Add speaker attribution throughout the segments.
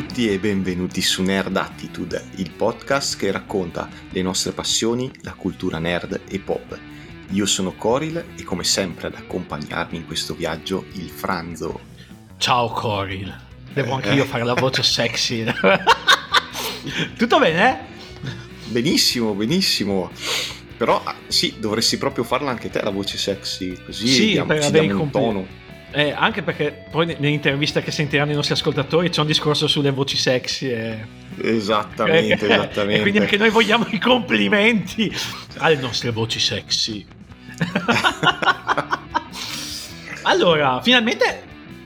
Speaker 1: tutti e benvenuti su Nerd Attitude, il podcast che racconta le nostre passioni, la cultura nerd e pop. Io sono Coril e come sempre ad accompagnarmi in questo viaggio il Franzo.
Speaker 2: Ciao Coril, devo anche io fare la voce sexy. Tutto bene?
Speaker 1: Benissimo, benissimo. Però ah, sì, dovresti proprio farla anche te la voce sexy, così
Speaker 2: Sì,
Speaker 1: diamo,
Speaker 2: per
Speaker 1: ci diamo un
Speaker 2: compli-
Speaker 1: tono.
Speaker 2: Eh, anche perché poi nell'intervista che sentiranno i nostri ascoltatori c'è un discorso sulle voci sexy e...
Speaker 1: Esattamente, esattamente.
Speaker 2: e quindi anche noi vogliamo i complimenti alle nostre voci sexy. allora, finalmente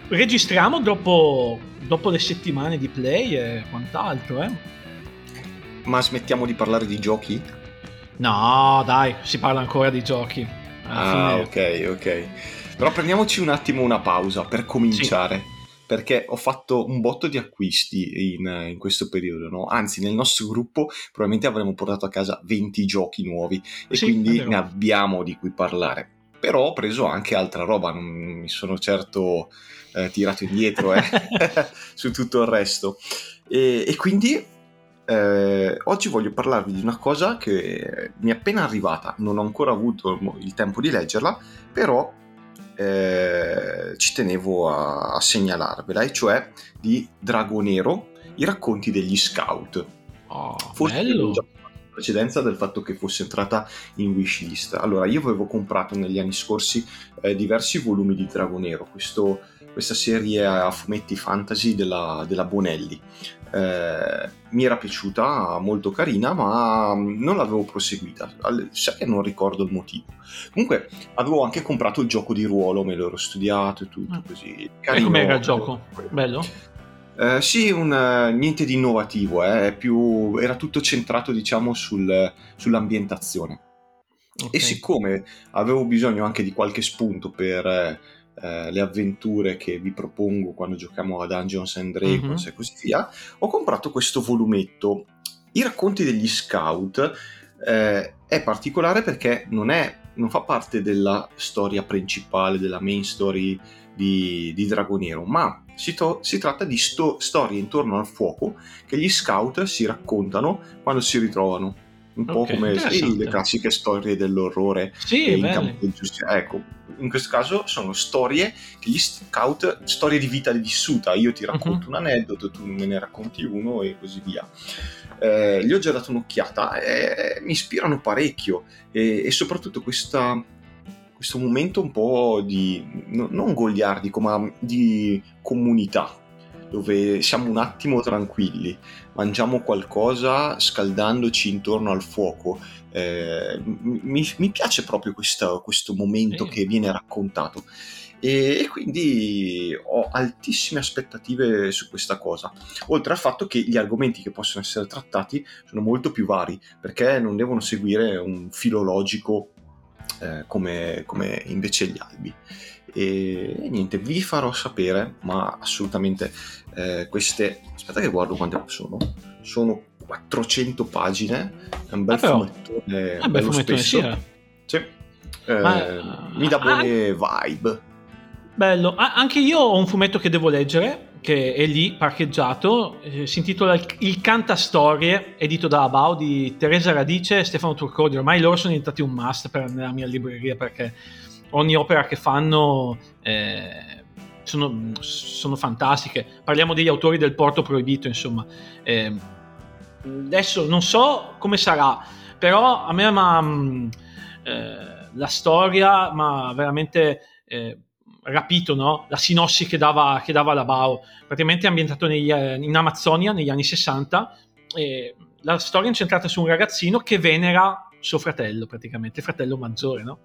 Speaker 2: registriamo dopo, dopo le settimane di play e quant'altro, eh?
Speaker 1: Ma smettiamo di parlare di giochi?
Speaker 2: No, dai, si parla ancora di giochi. Alla
Speaker 1: Ah,
Speaker 2: fine-
Speaker 1: ok, ok. Però prendiamoci un attimo una pausa per cominciare. Perché ho fatto un botto di acquisti in, in questo periodo, no? Anzi, nel nostro gruppo probabilmente avremmo portato a casa 20 giochi nuovi e
Speaker 2: Sì,
Speaker 1: quindi ne abbiamo di cui parlare. Però ho preso anche altra roba, non mi sono certo eh, tirato indietro eh, su tutto il resto. E, e quindi eh, oggi voglio parlarvi di una cosa che mi è appena arrivata, non ho ancora avuto il tempo di leggerla, però eh, ci tenevo a, a segnalarvela, e cioè di Dragonero, i racconti degli scout.
Speaker 2: Oh,
Speaker 1: Forse
Speaker 2: bello.
Speaker 1: precedenza del fatto che fosse entrata in wishlist. Allora, io avevo comprato negli anni scorsi eh, diversi volumi di Dragonero, questo, questa serie a fumetti fantasy della, della Bonelli. Eh, mi era piaciuta, molto carina, ma non l'avevo proseguita. Sai che non ricordo il motivo. Comunque, avevo anche comprato il gioco di ruolo, me l'ero studiato e tutto
Speaker 2: Mm.
Speaker 1: così.
Speaker 2: E
Speaker 1: Carino.
Speaker 2: com'era il gioco? Bello?
Speaker 1: Eh, sì, un, eh, niente di innovativo, eh, più, era tutto centrato diciamo sul- sull'ambientazione.
Speaker 2: Ok.
Speaker 1: E siccome avevo bisogno anche di qualche spunto per eh, le avventure che vi propongo quando giochiamo a Dungeons and Dragons
Speaker 2: Mhm.
Speaker 1: e così via, ho comprato questo volumetto. I racconti degli scout eh, è particolare perché non, è, non fa parte della storia principale, della main story di, di Dragonero, ma si, to- si tratta di sto- storie intorno al fuoco che gli scout si raccontano quando si ritrovano. Un po'
Speaker 2: Ok,
Speaker 1: come sì, le classiche storie dell'orrore
Speaker 2: Sì,
Speaker 1: in campo di giustizia. Ecco, in questo caso sono storie che gli scout, storie di vita vissuta. Io ti racconto
Speaker 2: Mhm.
Speaker 1: un aneddoto, tu me ne racconti uno e così via. Eh, gli ho già dato un'occhiata e mi ispirano parecchio e, e soprattutto questa, questo momento un po' di, no- non goliardico, ma di comunità dove siamo un attimo tranquilli, mangiamo qualcosa scaldandoci intorno al fuoco. Eh, mi, mi piace proprio questa- questo momento
Speaker 2: Sì.
Speaker 1: che viene raccontato e, quindi ho altissime aspettative su questa cosa. Oltre al fatto che gli argomenti che possono essere trattati sono molto più vari perché non devono seguire un filologico eh, come, come invece gli albi. E niente, vi farò sapere, ma assolutamente eh, queste. Aspetta, che guardo quante sono. Sono 400 pagine. È un bel
Speaker 2: Ah,
Speaker 1: fumettone.
Speaker 2: Ah, beh,
Speaker 1: bello
Speaker 2: fumettone,
Speaker 1: spesso.
Speaker 2: sì, eh.
Speaker 1: Sì. Eh,
Speaker 2: Ma-
Speaker 1: mi dà
Speaker 2: ah,
Speaker 1: buone vibe.
Speaker 2: Bello. Ah, anche io ho un fumetto che devo leggere, che è lì parcheggiato. eh, si intitola Il, Il Cantastorie, edito da Abao di Teresa Radice e Stefano Turcodi. Ormai loro sono diventati un must per nella mia libreria perché ogni opera che fanno eh, sono, sono fantastiche. Parliamo degli autori del Porto Proibito, insomma. Eh, adesso non so come sarà, però a me m'ha, mh, eh, la storia mi ha veramente eh, rapito no? la sinossi che dava, che dava la Bao. Praticamente è ambientato negli, eh, in Amazzonia negli anni 60. E la storia è incentrata su un ragazzino che venera suo fratello, praticamente, fratello maggiore, no?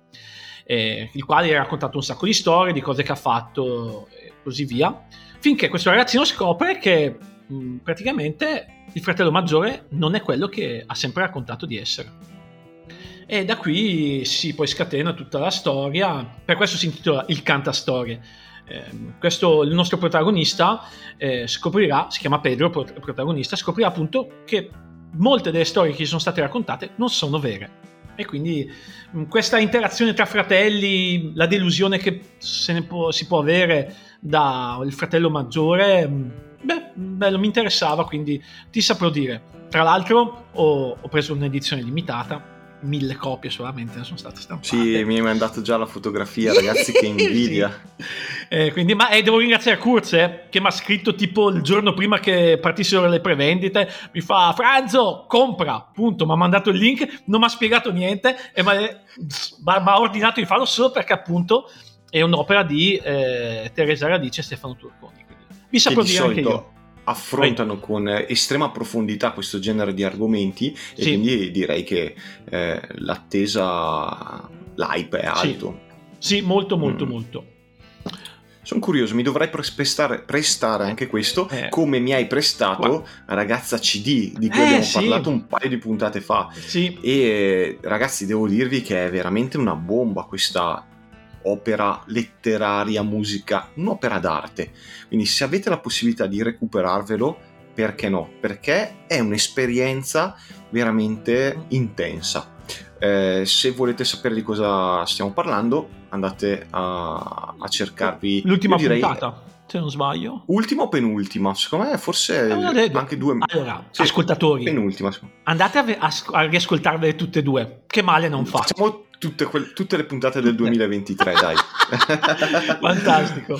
Speaker 2: Eh, il quale gli ha raccontato un sacco di storie, di cose che ha fatto e così via. Finché questo ragazzino scopre che mh, praticamente il fratello maggiore non è quello che ha sempre raccontato di essere. E da qui si poi scatena tutta la storia, per questo si intitola Il Cantastorie. Eh, questo, il nostro protagonista eh, scoprirà, si chiama Pedro, il prot- protagonista, scoprirà appunto che molte delle storie che gli sono state raccontate non sono vere. E quindi mh, questa interazione tra fratelli, la delusione che può- si può avere dal fratello maggiore, mh, beh, bello, mi interessava, quindi ti saprò dire. Tra l'altro ho, ho preso un'edizione limitata mille copie solamente ne sono state stampate.
Speaker 1: Sì, mi hai mandato già la fotografia, ragazzi, che invidia.
Speaker 2: eh, quindi, ma eh, devo ringraziare Kurz eh, che mi ha scritto tipo il giorno prima che partissero le prevendite. Mi fa Franzo, compra, punto. Mi ha mandato il link, non mi ha spiegato niente e mi ha ordinato di farlo solo perché appunto è un'opera di eh, Teresa Radice e Stefano Turconi. Quindi, vi saprò dire anche io
Speaker 1: affrontano Vai. con estrema profondità questo genere di argomenti e sì. quindi direi che eh, l'attesa, l'hype è alto.
Speaker 2: Sì, sì molto molto mm. molto.
Speaker 1: Sono curioso, mi dovrai prestare, prestare anche questo, eh. come mi hai prestato. Ragazza CD, di cui eh, abbiamo sì. parlato un paio di puntate fa.
Speaker 2: Sì.
Speaker 1: E ragazzi, devo dirvi che è veramente una bomba questa opera letteraria, musica, un'opera d'arte. Quindi se avete la possibilità di recuperarvelo, perché no? Perché è un'esperienza veramente intensa. Eh, se volete sapere di cosa stiamo parlando, andate a, a cercarvi
Speaker 2: l'ultima direi, puntata. Se non sbaglio,
Speaker 1: ultima o penultima? Secondo me, forse eh, anche due.
Speaker 2: Allora, sì, ascoltatori,
Speaker 1: penultima.
Speaker 2: Andate a, a, a riascoltarvele tutte e due. Che male non fa.
Speaker 1: Facciamo tutte, que- tutte le puntate del 2023, dai.
Speaker 2: Fantastico.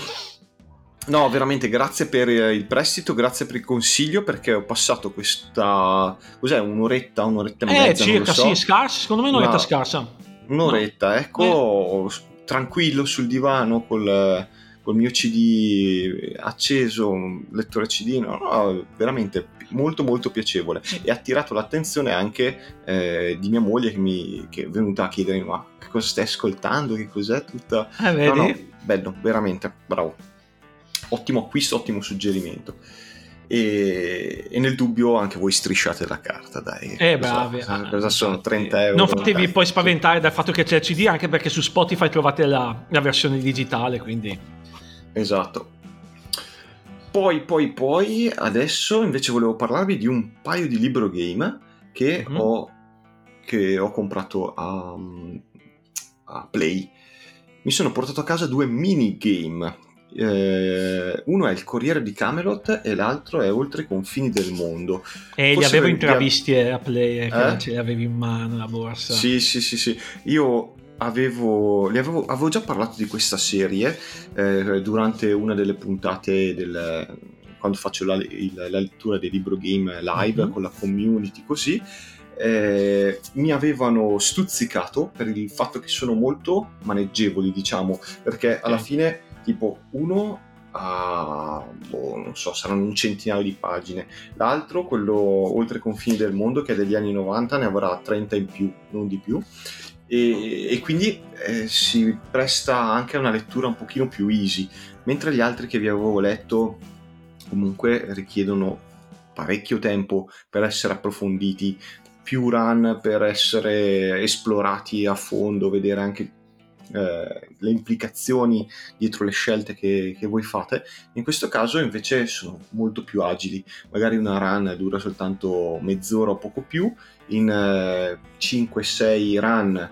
Speaker 1: No, veramente grazie per il prestito, grazie per il consiglio perché ho passato questa... cos'è? Un'oretta, un'oretta e
Speaker 2: eh,
Speaker 1: mezza?
Speaker 2: circa,
Speaker 1: so.
Speaker 2: sì, scarsa, secondo me un'oretta scarsa.
Speaker 1: Un'oretta, no. ecco, eh. tranquillo sul divano col, col mio CD acceso, lettore CD, no, no, veramente molto molto piacevole e ha attirato l'attenzione anche eh, di mia moglie che, mi, che, è venuta a chiedermi ma che cosa stai ascoltando, che cos'è tutta...
Speaker 2: Ah, vedi? No, no,
Speaker 1: bello, veramente, bravo. Ottimo acquisto, ottimo suggerimento. E, e, nel dubbio anche voi strisciate la carta dai
Speaker 2: eh bravi
Speaker 1: cosa, cosa sono 30 euro
Speaker 2: non fatevi dai. poi spaventare dal fatto che c'è il CD anche perché su Spotify trovate la, la versione digitale quindi
Speaker 1: esatto poi, poi, poi, adesso invece volevo parlarvi di un paio di libro game che, mm-hmm. ho, che ho, comprato a, a, Play. Mi sono portato a casa due minigame. Eh, uno è il Corriere di Camelot e l'altro è Oltre i confini del mondo.
Speaker 2: E Forse li avevo intravisti a Play, eh, eh? ce li avevi in mano la borsa.
Speaker 1: Sì, sì, sì, sì. Io Avevo, avevo, avevo, già parlato di questa serie eh, durante una delle puntate del, quando faccio la, il, la, lettura dei libro game live mm-hmm. con la community così eh, mi avevano stuzzicato per il fatto che sono molto maneggevoli diciamo perché alla fine tipo uno a boh, non so saranno un centinaio di pagine l'altro quello oltre i confini del mondo che è degli anni 90 ne avrà 30 in più non di più e, e quindi eh, si presta anche a una lettura un pochino più easy, mentre gli altri che vi avevo letto comunque richiedono parecchio tempo per essere approfonditi, più run per essere esplorati a fondo, vedere anche eh, le implicazioni dietro le scelte che, che, voi fate. In questo caso invece sono molto più agili, magari una run dura soltanto mezz'ora o poco più, in eh, 5-6 run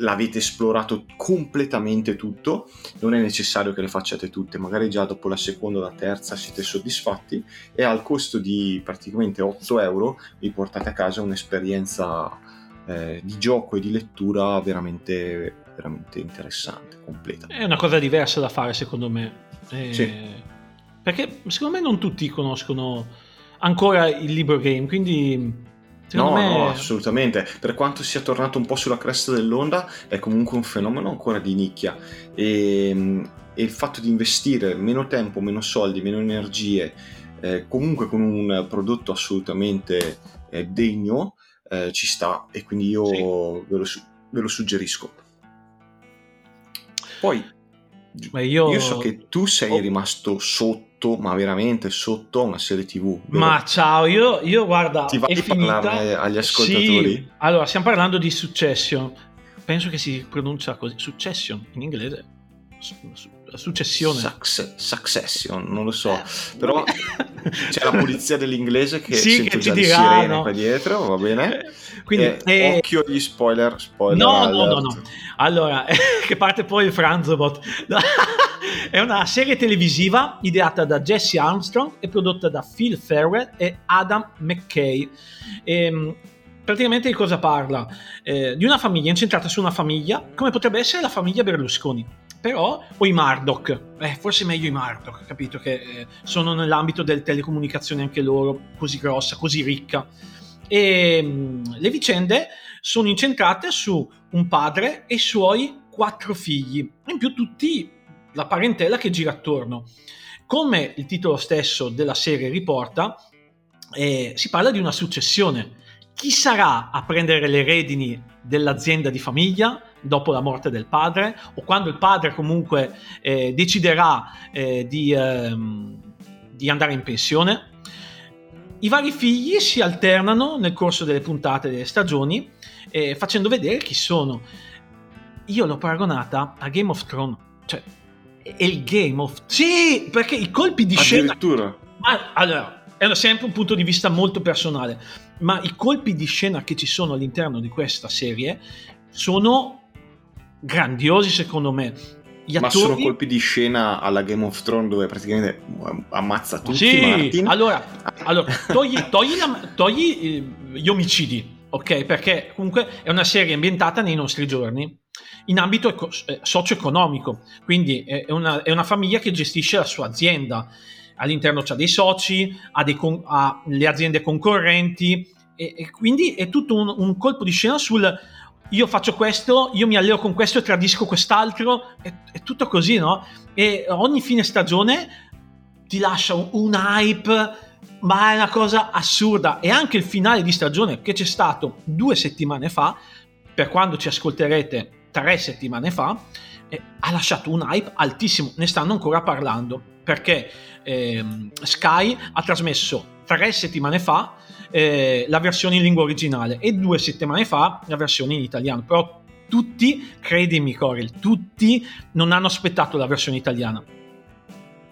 Speaker 1: l'avete esplorato completamente tutto, non è necessario che le facciate tutte, magari già dopo la seconda o la terza siete soddisfatti e al costo di praticamente 8 euro vi portate a casa un'esperienza eh, di gioco e di lettura veramente, veramente interessante, completa.
Speaker 2: È una cosa diversa da fare secondo me. Eh, sì. Perché secondo me non tutti conoscono ancora il libro game, quindi
Speaker 1: no, me... no, assolutamente. Per quanto sia tornato un po' sulla cresta dell'onda, è comunque un fenomeno ancora di nicchia. E, e il fatto di investire meno tempo, meno soldi, meno energie, eh, comunque con un prodotto assolutamente eh, degno, eh, ci sta. E quindi io sì. ve, lo, ve, lo, suggerisco. Poi, io... io... so che tu sei oh. rimasto sotto ma veramente sotto una serie TV.
Speaker 2: Vero? Ma ciao, io, io guarda.
Speaker 1: Ti va di parlarne agli ascoltatori?
Speaker 2: Sì. Allora, stiamo parlando di Succession. Penso che si pronuncia così. Succession in inglese. Successione.
Speaker 1: Succe- succession, non lo so. Eh, Però c'è la polizia dell'inglese che
Speaker 2: sì,
Speaker 1: sento
Speaker 2: che
Speaker 1: già
Speaker 2: dirà,
Speaker 1: sirene
Speaker 2: no?
Speaker 1: qua dietro, va bene?
Speaker 2: Quindi,
Speaker 1: eh,
Speaker 2: eh,
Speaker 1: occhio agli spoiler, spoiler
Speaker 2: No, alert. no, no, no. Allora, che parte poi il Franzobot. È una serie televisiva ideata da Jesse Armstrong e prodotta da Phil Ferrell e Adam McKay. E, ehm, praticamente di cosa parla? Eh, di una famiglia incentrata su una famiglia, come potrebbe essere la famiglia Berlusconi. Però, o i Murdoch, eh, forse meglio i Murdoch, capito? Che eh, sono nell'ambito delle telecomunicazioni anche loro, così grossa, così ricca. E mh, mm, le vicende sono incentrate su un padre e i suoi quattro figli, in più tutti la parentela che gira attorno. Come il titolo stesso della serie riporta, eh, si parla di una successione. Chi sarà a prendere le redini dell'azienda di famiglia dopo la morte del padre o quando il padre comunque eh, deciderà eh, di, ehm, di andare in pensione? I vari figli si alternano nel corso delle puntate delle stagioni eh, facendo vedere chi sono. Io l'ho paragonata a Game of Thrones, cioè è il Game of Sì, perché i colpi di scena Ma, allora, è sempre un punto di vista molto personale, ma i colpi di scena che ci sono all'interno di questa serie sono grandiosi secondo me.
Speaker 1: Gli ma sono colpi di scena alla Game of Thrones dove praticamente ammazza tutti
Speaker 2: sì, Martin. Allora, allora togli, togli, la, togli eh, gli omicidi, ok? Perché comunque è una serie ambientata nei nostri giorni in ambito eco- eh, socio-economico, quindi è una, è una, famiglia che gestisce la sua azienda, all'interno c'ha dei soci, ha, dei con- ha le aziende concorrenti e, e, quindi è tutto un, un colpo di scena sul io faccio questo, io mi alleo con questo tradisco quest'altro, è, è tutto così, no? E ogni fine stagione ti lascia un, un hype ma è una cosa assurda e anche il finale di stagione che c'è stato due settimane fa per quando ci ascolterete tre settimane fa, eh, ha lasciato un hype altissimo, ne stanno ancora parlando perché ehm, Sky ha trasmesso tre settimane fa eh, la versione in lingua originale e due settimane fa la versione in italiano, però tutti, credimi Corel, tutti non hanno aspettato la versione italiana.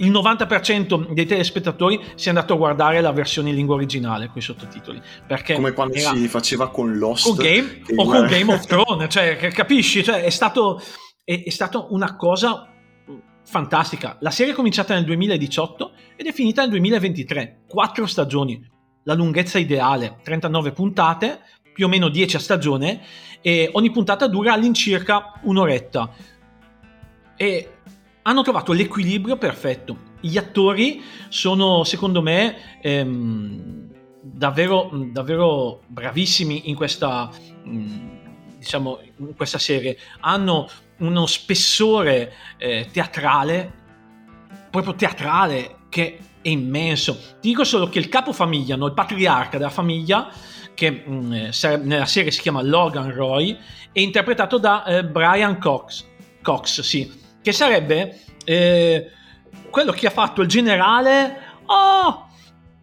Speaker 2: Il 90% dei telespettatori si è andato a guardare la versione in lingua originale con i sottotitoli. Perché
Speaker 1: Come quando si faceva con Lost
Speaker 2: con Game, o con Game of Thrones, cioè, capisci? Cioè, è, stato, è, è stato una cosa fantastica. La serie è cominciata nel 2018 ed è finita nel 2023. Quattro stagioni, la lunghezza ideale, 39 puntate, più o meno 10 a stagione, e ogni puntata dura all'incirca un'oretta. E hanno trovato l'equilibrio perfetto. Gli attori sono, secondo me, ehm, davvero, davvero bravissimi in questa, mm, diciamo, in questa serie. Hanno uno spessore eh, teatrale, proprio teatrale, che è immenso. Ti dico solo che il capofamiglia, no? il patriarca della famiglia, che mh, mm, nella serie si chiama Logan Roy, è interpretato da eh, Brian Cox. Cox, sì che sarebbe eh, quello che ha fatto il generale oh,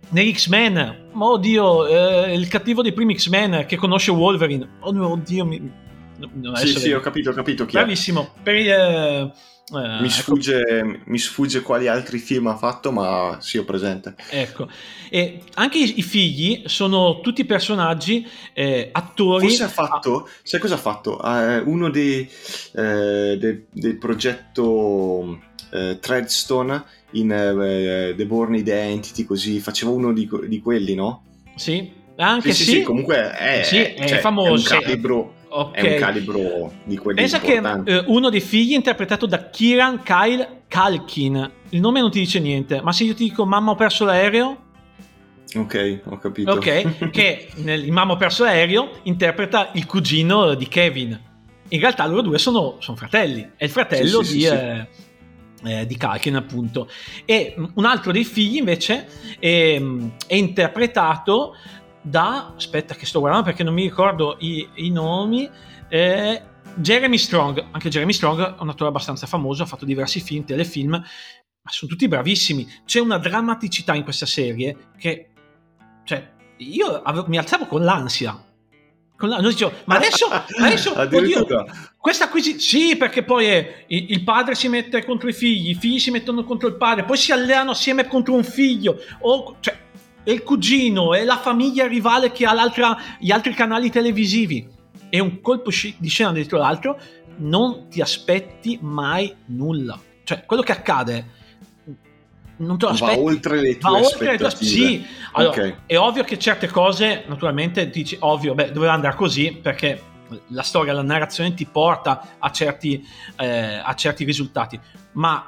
Speaker 2: negli X-Men. Oddio, eh, il cattivo dei primi X-Men che conosce Wolverine. Oh, oddio, mi...
Speaker 1: No, sì, sì, ho capito, ho capito chi
Speaker 2: Bravissimo. Per eh,
Speaker 1: eh, mi, sfugge, ecco. mi, sfugge, quali altri film ha fatto, ma sì, ho presente.
Speaker 2: Ecco, e anche i, i figli sono tutti personaggi, eh, attori.
Speaker 1: Forse ha fatto, ah, sai cosa ha fatto? Uh, uno dei, eh, de, del progetto eh, Threadstone in eh, The Born Identity, così faceva uno di, di quelli, no?
Speaker 2: Sì, anche sì.
Speaker 1: sì, sì, sì comunque è,
Speaker 2: sì, è, cioè, famoso.
Speaker 1: È un calibro Okay. È un calibro di quelli
Speaker 2: Pensa
Speaker 1: importanti.
Speaker 2: che eh, uno dei figli è interpretato da Kiran Kyle Kalkin. Il nome non ti dice niente, ma se io ti dico mamma ho perso l'aereo...
Speaker 1: Ok, ho capito.
Speaker 2: Ok, che nel Mamma ho perso l'aereo interpreta il cugino di Kevin. In realtà loro due sono, sono fratelli. È il fratello sì, sì, di... Sì, eh, eh, di Kalkin appunto e un altro dei figli invece è, è interpretato da, aspetta che sto guardando perché non mi ricordo i, i nomi, eh, Jeremy Strong, anche Jeremy Strong è un attore abbastanza famoso, ha fatto diversi film, telefilm, ma sono tutti bravissimi. C'è una drammaticità in questa serie che, cioè, io avevo, mi alzavo con l'ansia. Con la, dicevo, ma adesso, adesso oddio, questa qui sì, perché poi è, il, il, padre si mette contro i figli, i figli si mettono contro il padre, poi si alleano assieme contro un figlio. O, cioè, è il cugino, è la famiglia rivale che ha gli altri canali televisivi. È un colpo di scena dietro l'altro, non ti aspetti mai nulla. cioè quello che accade non te lo
Speaker 1: aspetti. Va oltre le tue
Speaker 2: Va oltre le tue Sì, allora,
Speaker 1: okay.
Speaker 2: è ovvio che certe cose, naturalmente, dici, ovvio, beh, doveva andare così perché la storia, la narrazione ti porta a certi, eh, a certi risultati, ma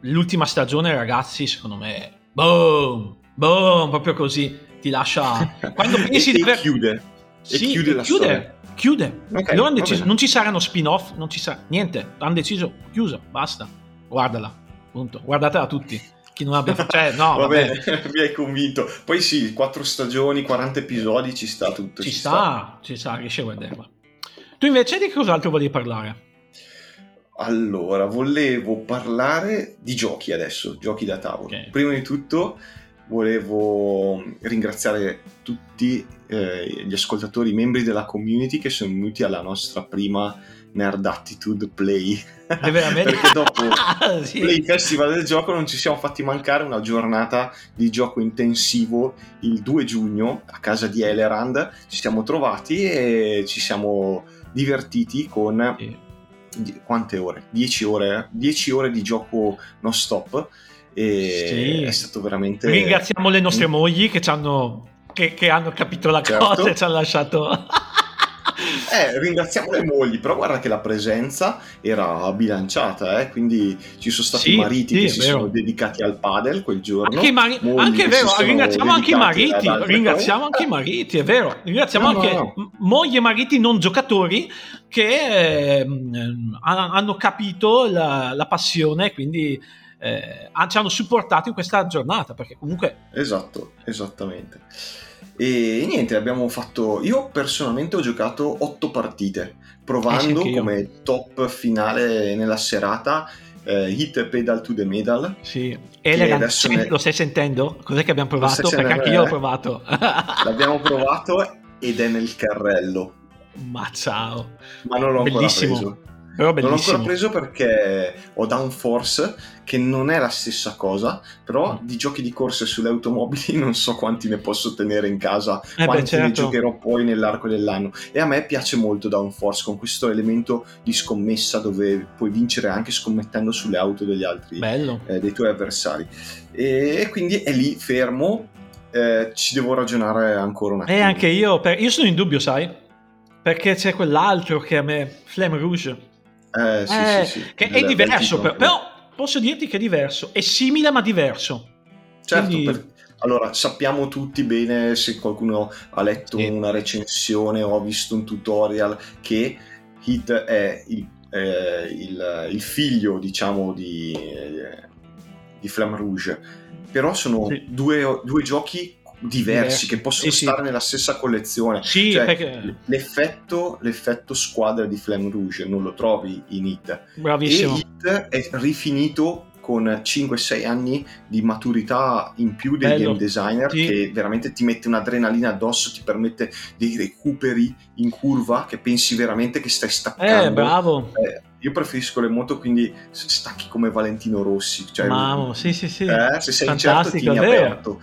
Speaker 2: l'ultima stagione, ragazzi, secondo me, boom, boom, proprio così, ti lascia...
Speaker 1: Quando pensi di aver... chiude.
Speaker 2: Sì,
Speaker 1: e chiude la
Speaker 2: chiude,
Speaker 1: storia.
Speaker 2: Chiude. Okay, Loro hanno deciso, non ci saranno spin-off, non ci sarà niente, hanno deciso, chiusa, basta, guardala, punto, guardatela tutti chi non abbia. Cioè, no,
Speaker 1: va bene, mi hai convinto. Poi sì, quattro stagioni, 40 episodi, ci sta tutto.
Speaker 2: Ci, ci sta, sta, ci sta, riesci a vederla. Tu invece di cos'altro volevi parlare?
Speaker 1: Allora, volevo parlare di giochi adesso, giochi da tavolo. Okay. Prima di tutto volevo ringraziare tutti eh, gli ascoltatori, i membri della community che sono venuti alla nostra prima Nerd Attitude Play. Perché dopo sì. Play Festival del gioco non ci siamo fatti mancare una giornata di gioco intensivo il 2 giugno a casa di Elerand. Ci siamo trovati e ci siamo divertiti con sì. quante ore? 10 ore, 10 ore di gioco non stop e sì. è stato veramente
Speaker 2: ringraziamo le nostre mogli che, hanno, che, che hanno capito la certo. cosa e ci hanno lasciato
Speaker 1: eh, ringraziamo le mogli, però guarda che la presenza era bilanciata, eh? quindi ci sono stati sì, mariti sì, che si vero. sono dedicati al padel quel giorno.
Speaker 2: Anche, mari- anche vero, ringraziamo anche i mariti, ringraziamo anche i mariti, è vero, ringraziamo no, anche no, no. mogli e mariti non giocatori che eh, hanno capito la, la passione, quindi eh, ci hanno supportato in questa giornata, perché comunque...
Speaker 1: Esatto, esattamente. E niente, abbiamo fatto. Io personalmente ho giocato otto partite, provando eh, come top finale nella serata eh, Hit Pedal to the Medal.
Speaker 2: Sì, Elegant, ne... lo stai sentendo? Cos'è che abbiamo provato? Perché anche io l'ho provato.
Speaker 1: L'abbiamo provato ed è nel carrello.
Speaker 2: Ma ciao.
Speaker 1: Ma non l'ho
Speaker 2: Bellissimo.
Speaker 1: ancora preso. Però non l'ho ancora preso perché ho Downforce, che non è la stessa cosa, però mm. di giochi di corse sulle automobili non so quanti ne posso tenere in casa, eh quanti beh, certo. ne giocherò poi nell'arco dell'anno. E a me piace molto Downforce, con questo elemento di scommessa dove puoi vincere anche scommettendo sulle auto degli altri, eh, dei tuoi avversari. E quindi è lì fermo, eh, ci devo ragionare ancora un attimo.
Speaker 2: E anche io, per... io sono in dubbio, sai? Perché c'è quell'altro che a me, Flame Rouge
Speaker 1: eh, sì,
Speaker 2: eh,
Speaker 1: sì, sì.
Speaker 2: Che è diverso, però, però, posso dirti che è diverso. È simile ma diverso.
Speaker 1: Certo, Quindi... per... allora sappiamo tutti bene se qualcuno ha letto una recensione o ha visto un tutorial che Hit è il, eh, il, il figlio, diciamo, di, eh, di Flamme Rouge. Però sono due, due giochi diversi che possono sì, stare sì. nella stessa collezione.
Speaker 2: Sì,
Speaker 1: cioè,
Speaker 2: perché...
Speaker 1: l'effetto, l'effetto, squadra di Flame Rouge non lo trovi in Hit.
Speaker 2: Bravissimo.
Speaker 1: E Hit è rifinito con 5-6 anni di maturità in più del Bello. game designer sì. che veramente ti mette un'adrenalina addosso, ti permette dei recuperi in curva che pensi veramente che stai staccando.
Speaker 2: Eh, bravo.
Speaker 1: Eh, io preferisco le moto quindi stacchi come Valentino Rossi. Cioè,
Speaker 2: Mamma, sì, sì, sì.
Speaker 1: Eh, se sei Fantastico, incerto, tieni aperto.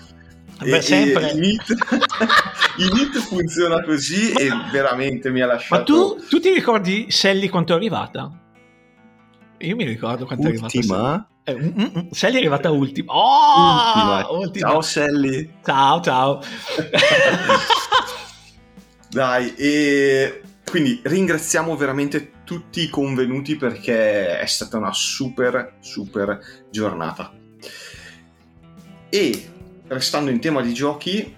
Speaker 2: Beh, e, sempre.
Speaker 1: E, in It funziona così ma, e veramente mi ha lasciato.
Speaker 2: Ma tu, tu ti ricordi Sally quanto è arrivata? Io mi ricordo quanto
Speaker 1: ultima?
Speaker 2: è arrivata. Eh, mm, mm, mm, Sally è arrivata ultima. Oh, ultima. ultima.
Speaker 1: Ciao Sally.
Speaker 2: Ciao, ciao.
Speaker 1: Dai, e quindi ringraziamo veramente tutti i convenuti perché è stata una super, super giornata. E restando in tema di giochi,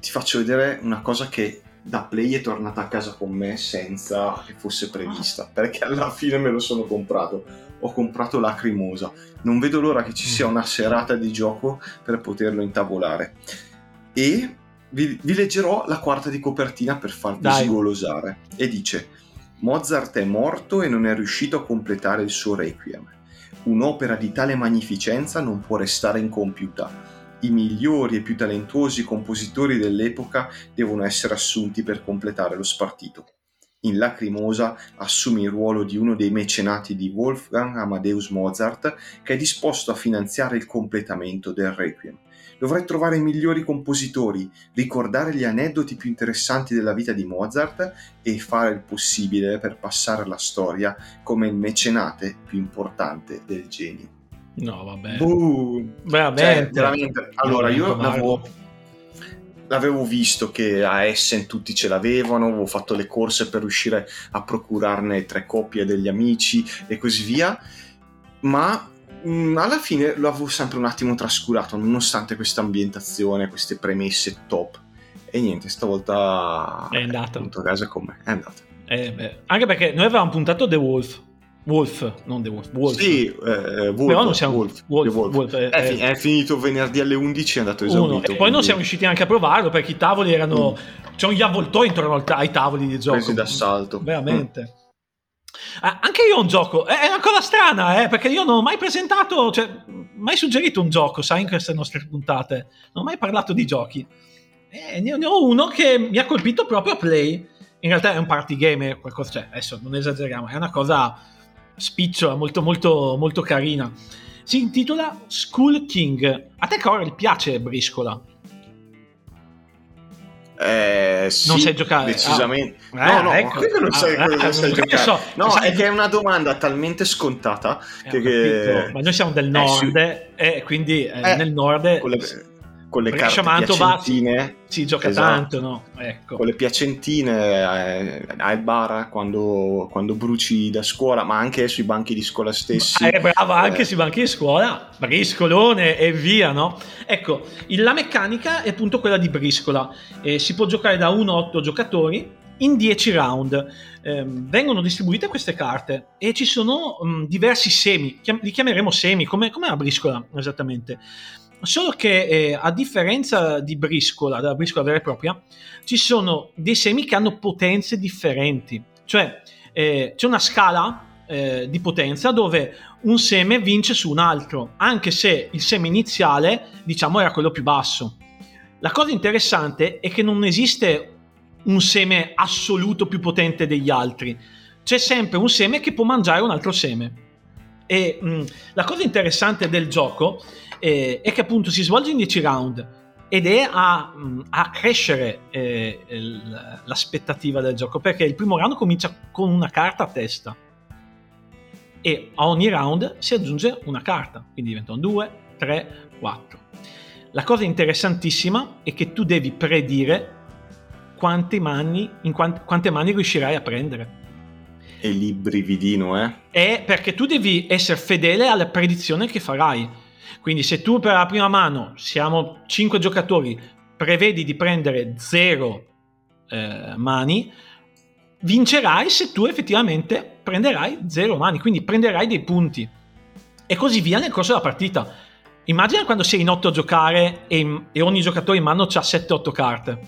Speaker 1: ti faccio vedere una cosa che da Play è tornata a casa con me senza che fosse prevista, perché alla fine me lo sono comprato. Ho comprato Lacrimosa. Non vedo l'ora che ci sia una serata di gioco per poterlo intavolare. E vi, vi leggerò la quarta di copertina per farvi Dai. sgolosare. E dice: Mozart è morto e non è riuscito a completare il suo requiem. Un'opera di tale magnificenza non può restare incompiuta i migliori e più talentuosi compositori dell'epoca devono essere assunti per completare lo spartito. in Lacrimosa assume il ruolo di uno dei mecenati di Wolfgang Amadeus Mozart che è disposto a finanziare il completamento del Requiem. Dovrei trovare i migliori compositori, ricordare gli aneddoti più interessanti della vita di Mozart e fare il possibile per passare alla storia come il mecenate più importante del genio.
Speaker 2: No, vabbè.
Speaker 1: Buh.
Speaker 2: Veramente.
Speaker 1: Cioè, veramente. Allora, io l'avevo, l'avevo visto che a Essen tutti ce l'avevano, avevo fatto le corse per riuscire a procurarne tre coppie degli amici e così via, ma mh, mm, alla fine l'avevo sempre un attimo trascurato, nonostante questa ambientazione, queste premesse top. E niente, stavolta
Speaker 2: è andato.
Speaker 1: È a casa con me, è andato.
Speaker 2: Eh, anche perché noi avevamo puntato The Wolf Wolf, non The Wolf. Wolf.
Speaker 1: Sì, eh, Wolf,
Speaker 2: Però non siamo
Speaker 1: Wolf,
Speaker 2: Wolf,
Speaker 1: Wolf.
Speaker 2: Wolf
Speaker 1: è, è, è, finito venerdì alle 11 è andato esaurito.
Speaker 2: Uno. E poi quindi... non siamo riusciti neanche a provarlo perché i tavoli erano... Mm. C'erano gli avvoltoi intorno ai tavoli di gioco.
Speaker 1: Presi d'assalto.
Speaker 2: Veramente. Mm. Ah, anche io ho un gioco, è una cosa strana, eh, perché io non ho mai presentato, cioè, mai suggerito un gioco, sai, in queste nostre puntate. Non ho mai parlato di giochi. Eh, ne ho uno che mi ha colpito proprio a Play. In realtà è un party game, qualcosa, cioè, adesso non esageriamo, è una cosa spicciola, molto molto molto carina. Si intitola School King. A te Corel piace Briscola?
Speaker 1: Eh, sì,
Speaker 2: non sai giocare
Speaker 1: decisamente
Speaker 2: ah.
Speaker 1: no no ecco. non sai, ah, non sai giocare so, no sai... è che è una domanda talmente scontata eh, che, che...
Speaker 2: ma noi siamo del nord eh, sì. e quindi eh, nel nord le
Speaker 1: con le carte piacentine.
Speaker 2: Si gioca esatto. tanto, no? Ecco.
Speaker 1: Con le piacentine eh, al bar quando, quando, bruci da scuola, ma anche sui banchi di scuola stessi.
Speaker 2: Eh, bravo, anche eh. sui banchi di scuola, briscolone e via, no? Ecco, la meccanica è appunto quella di briscola. Eh, si può giocare da 1 a 8 giocatori in 10 round. Eh, vengono distribuite queste carte e ci sono mh, diversi semi, li chiameremo semi, come, come la briscola esattamente. Solo che eh, a differenza di briscola, della briscola vera e propria, ci sono dei semi che hanno potenze differenti. Cioè eh, c'è una scala eh, di potenza dove un seme vince su un altro, anche se il seme iniziale, diciamo, era quello più basso. La cosa interessante è che non esiste un seme assoluto più potente degli altri. C'è sempre un seme che può mangiare un altro seme. E mh, la cosa interessante del gioco eh, è che appunto si svolge in 10 round ed è a, a crescere eh, l'aspettativa del gioco perché il primo round comincia con una carta a testa e a ogni round si aggiunge una carta, quindi diventano 2, 3, 4. La cosa interessantissima è che tu devi predire quante mani, in quante, quante mani riuscirai a prendere.
Speaker 1: E lì brividino, eh?
Speaker 2: È perché tu devi essere fedele alla predizione che farai quindi se tu per la prima mano siamo 5 giocatori, prevedi di prendere 0 eh, mani, vincerai se tu effettivamente prenderai 0 mani, quindi prenderai dei punti. E così via nel corso della partita. Immagina quando sei in 8 a giocare e, e ogni giocatore in mano ha 7-8 carte.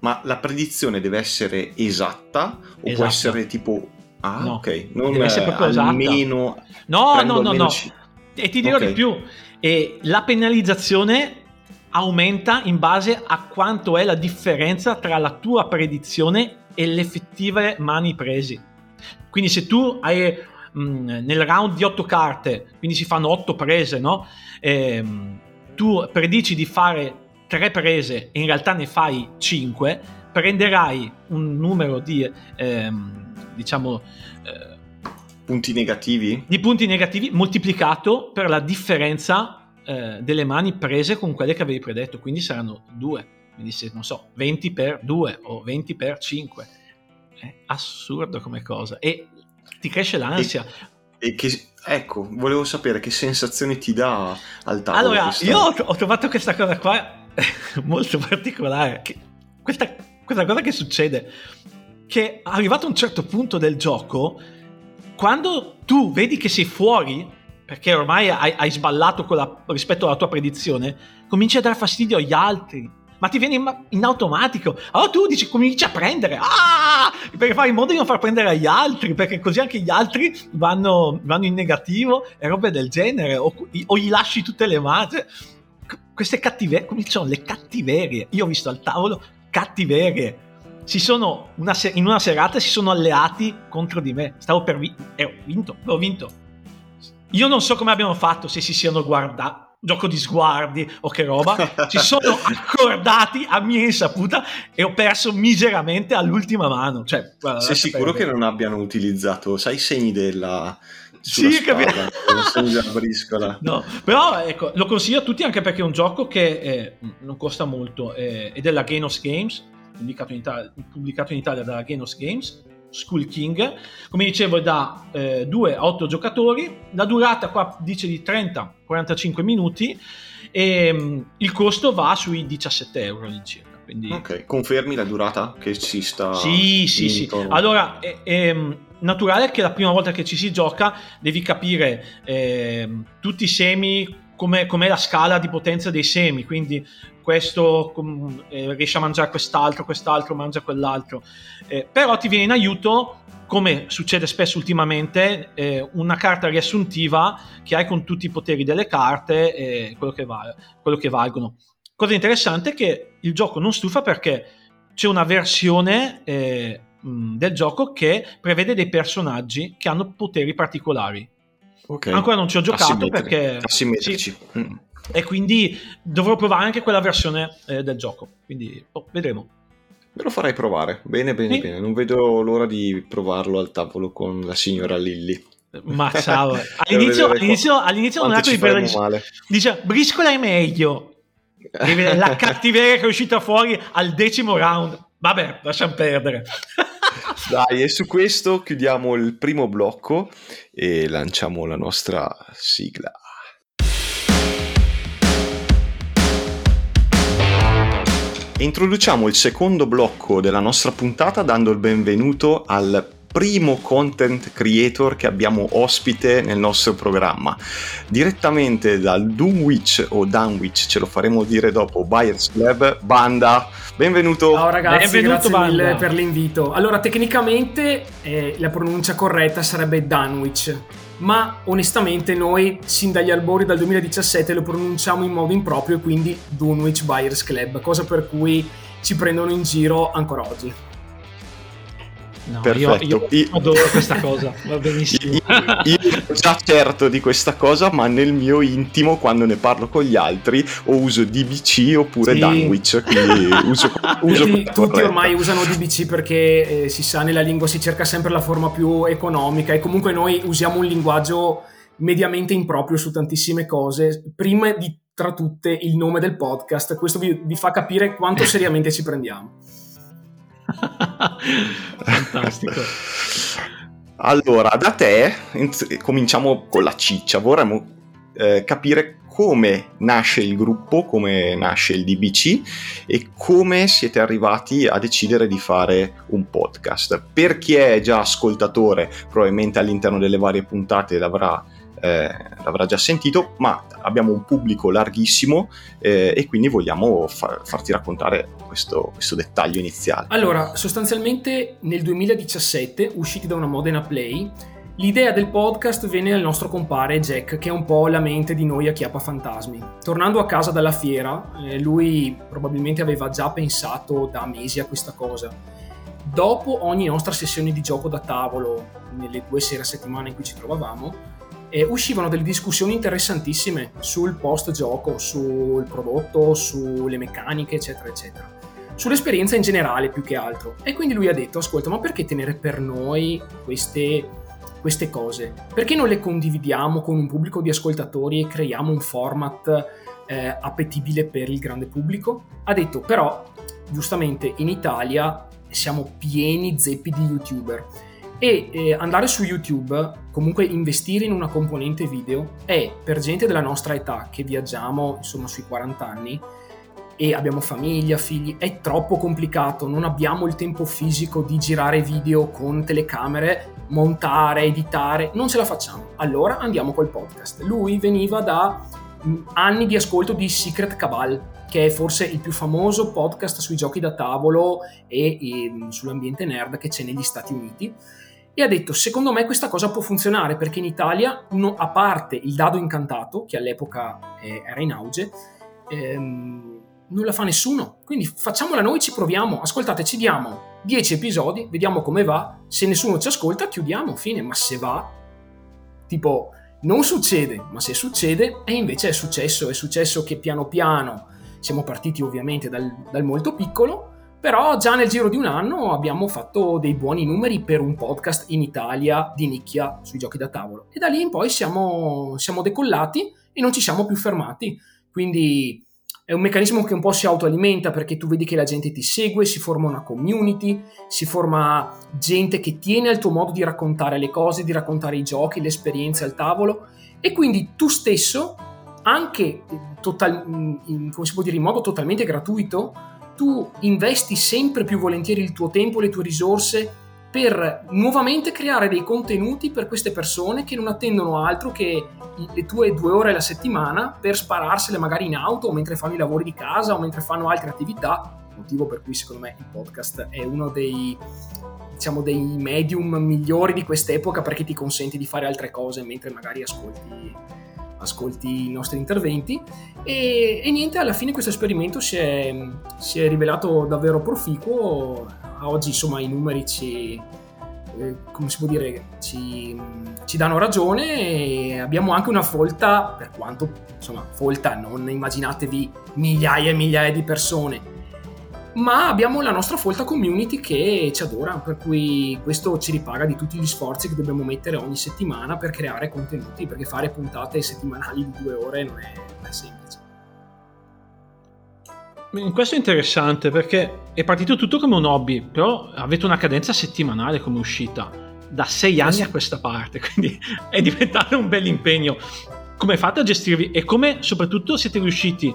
Speaker 1: Ma la predizione deve essere esatta o esatto. può essere tipo... Ah, no, ok. Non
Speaker 2: deve essere proprio almeno... esatta. No, no, no, no. C- e ti dirò okay. di più, e la penalizzazione aumenta in base a quanto è la differenza tra la tua predizione e le effettive mani presi. Quindi se tu hai mh, mm, nel round di 8 carte, quindi si fanno 8 prese, no? Ehm, tu predici di fare 3 prese e in realtà ne fai 5, prenderai un numero di, ehm, diciamo, eh,
Speaker 1: punti negativi?
Speaker 2: Di punti negativi moltiplicato per la differenza eh, delle mani prese con quelle che avevi predetto, quindi saranno due. Quindi se, non so, 20 per 2 o 20 per 5. È assurdo come cosa. E ti cresce l'ansia.
Speaker 1: E, e che, ecco, volevo sapere che sensazioni ti dà al tavolo.
Speaker 2: Allora, questa... io ho, ho, trovato questa cosa qua molto particolare. Che, questa, questa cosa che succede, che arrivato a un certo punto del gioco quando tu vedi che sei fuori, perché ormai hai, hai sballato la, rispetto alla tua predizione, cominci a dare fastidio agli altri. Ma ti viene in, in automatico. Allora tu dici, cominci a prendere. Ah! Per fare in modo di non far prendere agli altri, perché così anche gli altri vanno, vanno in negativo e robe del genere. O, o gli lasci tutte le mani. Queste cattiverie, cominciano le cattiverie. Io ho visto al tavolo cattiverie una se- in una serata si sono alleati contro di me. Stavo per vincere. E ho vinto, ho vinto. Io non so come abbiano fatto, se si siano guardati, gioco di sguardi o che roba, si sono accordati a mia insaputa e ho perso miseramente all'ultima mano. Cioè,
Speaker 1: guarda, Sei sicuro che non abbiano utilizzato, sai, i segni della...
Speaker 2: Sì, capito.
Speaker 1: briscola.
Speaker 2: No, però ecco, lo consiglio a tutti anche perché è un gioco che è, non costa molto è, è della Genos Games, pubblicato in, Italia, pubblicato in Italia dalla Genos Games School King. Come dicevo, è da eh, 2 a 8 giocatori. La durata qua dice di 30-45 minuti e mh, mm, il costo va sui 17 euro all'incirca. Quindi...
Speaker 1: Ok, confermi la durata che si sta...
Speaker 2: Sì, sì, sì. Allora, è, è, naturale che la prima volta che ci si gioca devi capire eh, tutti i semi, com'è, com'è la scala di potenza dei semi, quindi questo eh, riesce a mangiare quest'altro, quest'altro mangia quell'altro. Eh, però ti viene in aiuto, come succede spesso ultimamente, eh, una carta riassuntiva che hai con tutti i poteri delle carte e quello che, va, quello che valgono. Cosa interessante è che il gioco non stufa perché c'è una versione eh, del gioco che prevede dei personaggi che hanno poteri particolari. Okay. Ancora non ci ho giocato perché...
Speaker 1: Asimmetrici. Sì, mm
Speaker 2: e quindi dovrò provare anche quella versione eh, del gioco. Quindi oh, vedremo.
Speaker 1: Me lo farei provare. Bene, bene, sì. bene. Non vedo l'ora di provarlo al tavolo con la signora Lilly.
Speaker 2: Ma ciao. all'inizio, all'inizio, all'inizio non di
Speaker 1: prendere.
Speaker 2: Dice, briscola è meglio. La cattiveria che è uscita fuori al decimo round. Vabbè, lasciamo perdere.
Speaker 1: Dai, e su questo chiudiamo il primo blocco e lanciamo la nostra sigla. Introduciamo il secondo blocco della nostra puntata dando il benvenuto al primo content creator che abbiamo ospite nel nostro programma. Direttamente dal Dunwich o Dunwich, ce lo faremo dire dopo, Buyers Lab, Banda, benvenuto.
Speaker 3: Ciao ragazzi, benvenuto, grazie Banda. mille per l'invito. Allora, tecnicamente eh, la pronuncia corretta sarebbe Dunwich ma onestamente noi sin dagli albori dal 2017 lo pronunciamo in modo improprio, quindi Dunwich Buyers Club, cosa per cui ci prendono in giro ancora oggi.
Speaker 2: No, Perfetto. Io, io adoro questa cosa, va benissimo.
Speaker 1: Io, io già certo di questa cosa, ma nel mio intimo, quando ne parlo con gli altri, o uso DBC oppure sì. Danwich, quindi uso,
Speaker 3: uso tutti, tutti ormai usano DBC perché eh, si sa, nella lingua si cerca sempre la forma più economica e comunque noi usiamo un linguaggio mediamente improprio su tantissime cose. Prima di tra tutte il nome del podcast, questo vi, vi fa capire quanto seriamente ci prendiamo.
Speaker 2: Fantastico.
Speaker 1: Allora, da te cominciamo con la ciccia. Vorremmo eh, capire come nasce il gruppo, come nasce il DBC e come siete arrivati a decidere di fare un podcast. Per chi è già ascoltatore, probabilmente all'interno delle varie puntate l'avrà eh, l'avrà già sentito, ma abbiamo un pubblico larghissimo eh, e quindi vogliamo far, farti raccontare questo, questo, dettaglio iniziale.
Speaker 3: Allora, sostanzialmente nel 2017, usciti da una Modena Play, l'idea del podcast venne al nostro compare Jack, che è un po' la mente di noi a Chiappa Fantasmi. Tornando a casa dalla fiera, eh, lui probabilmente aveva già pensato da mesi a questa cosa. Dopo ogni nostra sessione di gioco da tavolo, nelle due sere a settimana in cui ci trovavamo, eh, uscivano delle discussioni interessantissime sul post gioco, sul prodotto, sulle meccaniche, eccetera, eccetera. Sull'esperienza in generale più che altro. E quindi lui ha detto, ascolta, ma perché tenere per noi queste, queste cose? Perché non le condividiamo con un pubblico di ascoltatori e creiamo un format eh, appetibile per il grande pubblico? Ha detto, però, giustamente, in Italia siamo pieni zeppi di youtuber e eh, andare su YouTube, comunque investire in una componente video, è per gente della nostra età che viaggiamo insomma sui 40 anni e abbiamo famiglia, figli, è troppo complicato, non abbiamo il tempo fisico di girare video con telecamere, montare, editare, non ce la facciamo. Allora andiamo col podcast. Lui veniva da mm, anni di ascolto di Secret Cabal, che è forse il più famoso podcast sui giochi da tavolo e, e mm, sull'ambiente nerd che c'è negli Stati Uniti e ha detto secondo me questa cosa può funzionare perché in Italia no, a parte il dado incantato che all'epoca eh, era in auge ehm, non la fa nessuno. Quindi facciamola noi ci proviamo. Ascoltate ci diamo 10 episodi, vediamo come va, se nessuno ci ascolta chiudiamo, fine, ma se va, tipo, non succede, ma se succede, e invece è successo, è successo che piano piano siamo partiti ovviamente dal, dal molto piccolo, però già nel giro di un anno abbiamo fatto dei buoni numeri per un podcast in Italia di nicchia sui giochi da tavolo. E da lì in poi siamo, siamo decollati e non ci siamo più fermati. Quindi è un meccanismo che un po' si autoalimenta perché tu vedi che la gente ti segue, si forma una community, si forma gente che tiene al tuo modo di raccontare le cose, di raccontare i giochi, le esperienze al tavolo e quindi tu stesso, anche total, in, può dire, in modo totalmente gratuito, tu investi sempre più volentieri il tuo tempo, le tue risorse per nuovamente creare dei contenuti per queste persone che non attendono altro che le tue due ore alla settimana per spararsele magari in auto o mentre fanno i lavori di casa o mentre fanno altre attività, motivo per cui secondo me il podcast è uno dei, diciamo, dei medium migliori di quest'epoca perché ti consente di fare altre cose mentre magari ascolti ascolti i nostri interventi e, e niente, alla fine questo esperimento si è, si è, rivelato davvero proficuo, oggi insomma i numeri ci, eh, come si può dire, ci, ci, danno ragione e abbiamo anche una folta, per quanto insomma folta, non immaginatevi migliaia e migliaia di persone, ma abbiamo la nostra folta community che ci adora, per cui questo ci ripaga di tutti gli sforzi che dobbiamo mettere ogni settimana per creare contenuti, perché fare puntate settimanali di due ore non è, non è semplice.
Speaker 2: Questo è interessante perché è partito tutto come un hobby, però avete una cadenza settimanale come uscita da sei anni a questa parte, quindi è diventato un bel impegno. Come fate a gestirvi e come soprattutto siete riusciti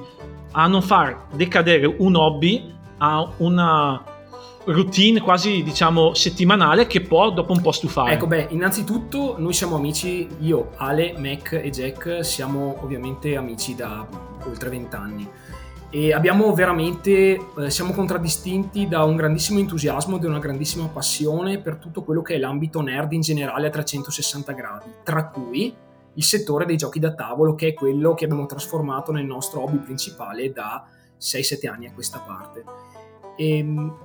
Speaker 2: a non far decadere un hobby ha una routine quasi diciamo settimanale che può dopo un po' stufare.
Speaker 3: Ecco, beh, innanzitutto noi siamo amici, io, Ale, Mac e Jack siamo ovviamente amici da oltre vent'anni e abbiamo veramente, eh, siamo contraddistinti da un grandissimo entusiasmo e da una grandissima passione per tutto quello che è l'ambito nerd in generale a 360 gradi, tra cui il settore dei giochi da tavolo che è quello che abbiamo trasformato nel nostro hobby principale da 6-7 anni a questa parte. Ehm,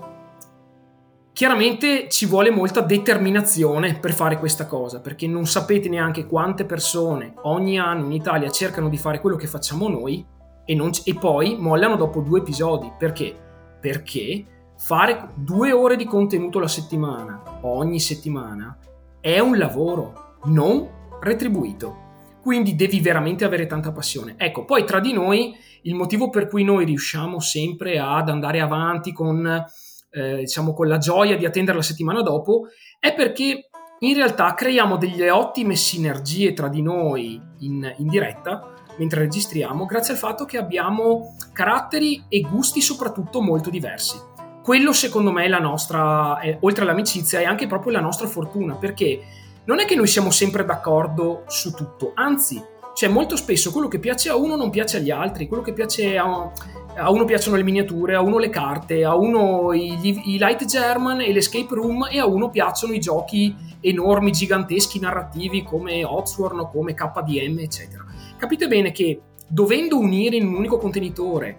Speaker 3: chiaramente ci vuole molta determinazione per fare questa cosa, perché non sapete neanche quante persone ogni anno in Italia cercano di fare quello che facciamo noi e, non, e poi mollano dopo due episodi. Perché? Perché fare due ore di contenuto alla settimana, ogni settimana, è un lavoro non retribuito. Quindi devi veramente avere tanta passione. Ecco, poi tra di noi il motivo per cui noi riusciamo sempre ad andare avanti con, eh, diciamo, con la gioia di attendere la settimana dopo è perché in realtà creiamo delle ottime sinergie tra di noi in, in diretta mentre registriamo grazie al fatto che abbiamo caratteri e gusti soprattutto molto diversi. Quello secondo me è la nostra, è, oltre all'amicizia, è anche proprio la nostra fortuna perché non è che noi siamo sempre d'accordo su tutto, anzi, cioè molto spesso quello che piace a uno non piace agli altri, quello che piace a, a uno piacciono le miniature, a uno le carte, a uno i, i light German e l'escape room e a uno piacciono i giochi enormi, giganteschi, narrativi come Oxford o come KDM, eccetera. Capite bene che dovendo unire in un unico contenitore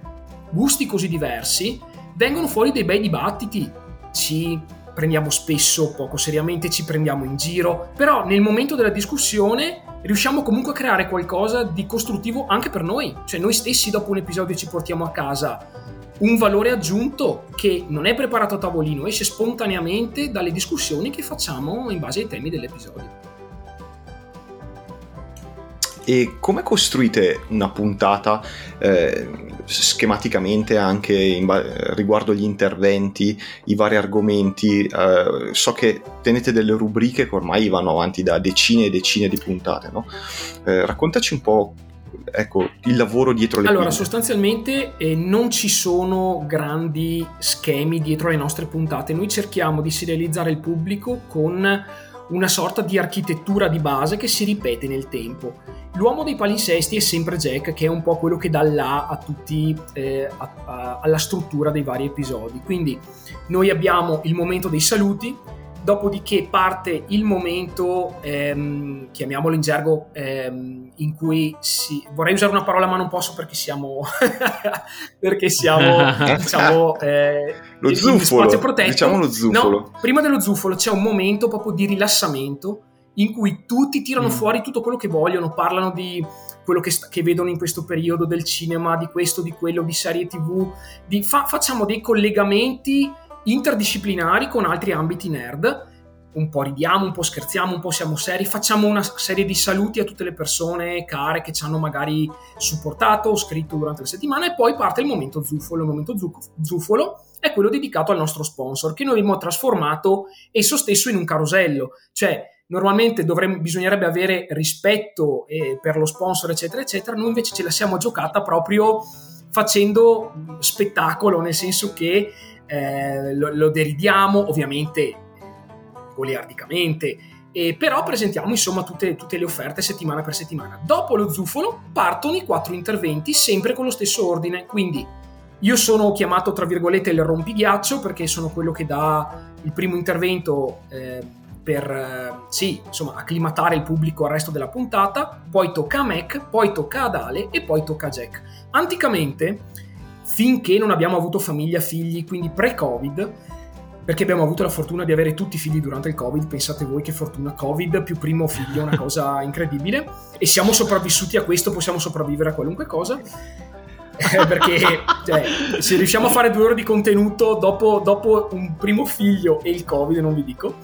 Speaker 3: gusti così diversi, vengono fuori dei bei dibattiti. Ci prendiamo spesso poco seriamente, ci prendiamo in giro, però nel momento della discussione riusciamo comunque a creare qualcosa di costruttivo anche per noi, cioè noi stessi dopo un episodio ci portiamo a casa un valore aggiunto che non è preparato a tavolino, esce spontaneamente dalle discussioni che facciamo in base ai temi dell'episodio.
Speaker 1: E come costruite una puntata eh, schematicamente anche ba- riguardo gli interventi, i vari argomenti? Eh, so che tenete delle rubriche che ormai vanno avanti da decine e decine di puntate, no? eh, raccontaci un po' ecco, il lavoro dietro le
Speaker 3: allora,
Speaker 1: quinte.
Speaker 3: sostanzialmente eh, non ci sono grandi schemi dietro le nostre puntate, noi cerchiamo di serializzare il pubblico con una sorta di architettura di base che si ripete nel tempo. L'uomo dei palinsesti è sempre Jack, che è un po' quello che dà là a tutti, eh, a, a, alla struttura dei vari episodi. Quindi noi abbiamo il momento dei saluti, dopodiché parte il momento, ehm, chiamiamolo in gergo, ehm, in cui si... vorrei usare una parola ma non posso perché siamo, perché siamo diciamo,
Speaker 1: eh, lo zufolo, diciamo lo zufolo.
Speaker 3: No, prima dello zufolo c'è un momento proprio di rilassamento in cui tutti tirano mm. fuori tutto quello che vogliono, parlano di quello che, sta, che, vedono in questo periodo del cinema, di questo, di quello, di serie tv, di, fa, facciamo dei collegamenti interdisciplinari con altri ambiti nerd. Un po' ridiamo, un po' scherziamo, un po' siamo seri, facciamo una serie di saluti a tutte le persone care che ci hanno magari supportato o scritto durante la settimana e poi parte il momento zufolo. Il momento zufolo è quello dedicato al nostro sponsor che noi abbiamo trasformato esso stesso in un carosello, cioè normalmente dovremmo, bisognerebbe avere rispetto eh, per lo sponsor eccetera eccetera, noi invece ce la siamo giocata proprio facendo spettacolo, nel senso che eh, lo, lo, deridiamo ovviamente goliardicamente, eh, però presentiamo insomma tutte, tutte, le offerte settimana per settimana. Dopo lo zufolo partono i quattro interventi sempre con lo stesso ordine, quindi io sono chiamato tra virgolette il rompighiaccio perché sono quello che dà il primo intervento eh, per eh, sì, insomma, acclimatare il pubblico al resto della puntata, poi tocca a Mac, poi tocca ad Ale e poi tocca a Jack. Anticamente finché non abbiamo avuto famiglia, figli, quindi pre-Covid, perché abbiamo avuto la fortuna di avere tutti i figli durante il Covid, pensate voi che fortuna Covid più primo figlio è una cosa incredibile e siamo sopravvissuti a questo, possiamo sopravvivere a qualunque cosa. Eh, perché cioè, se riusciamo a fare due ore di contenuto dopo, dopo un primo figlio e il Covid, non vi dico,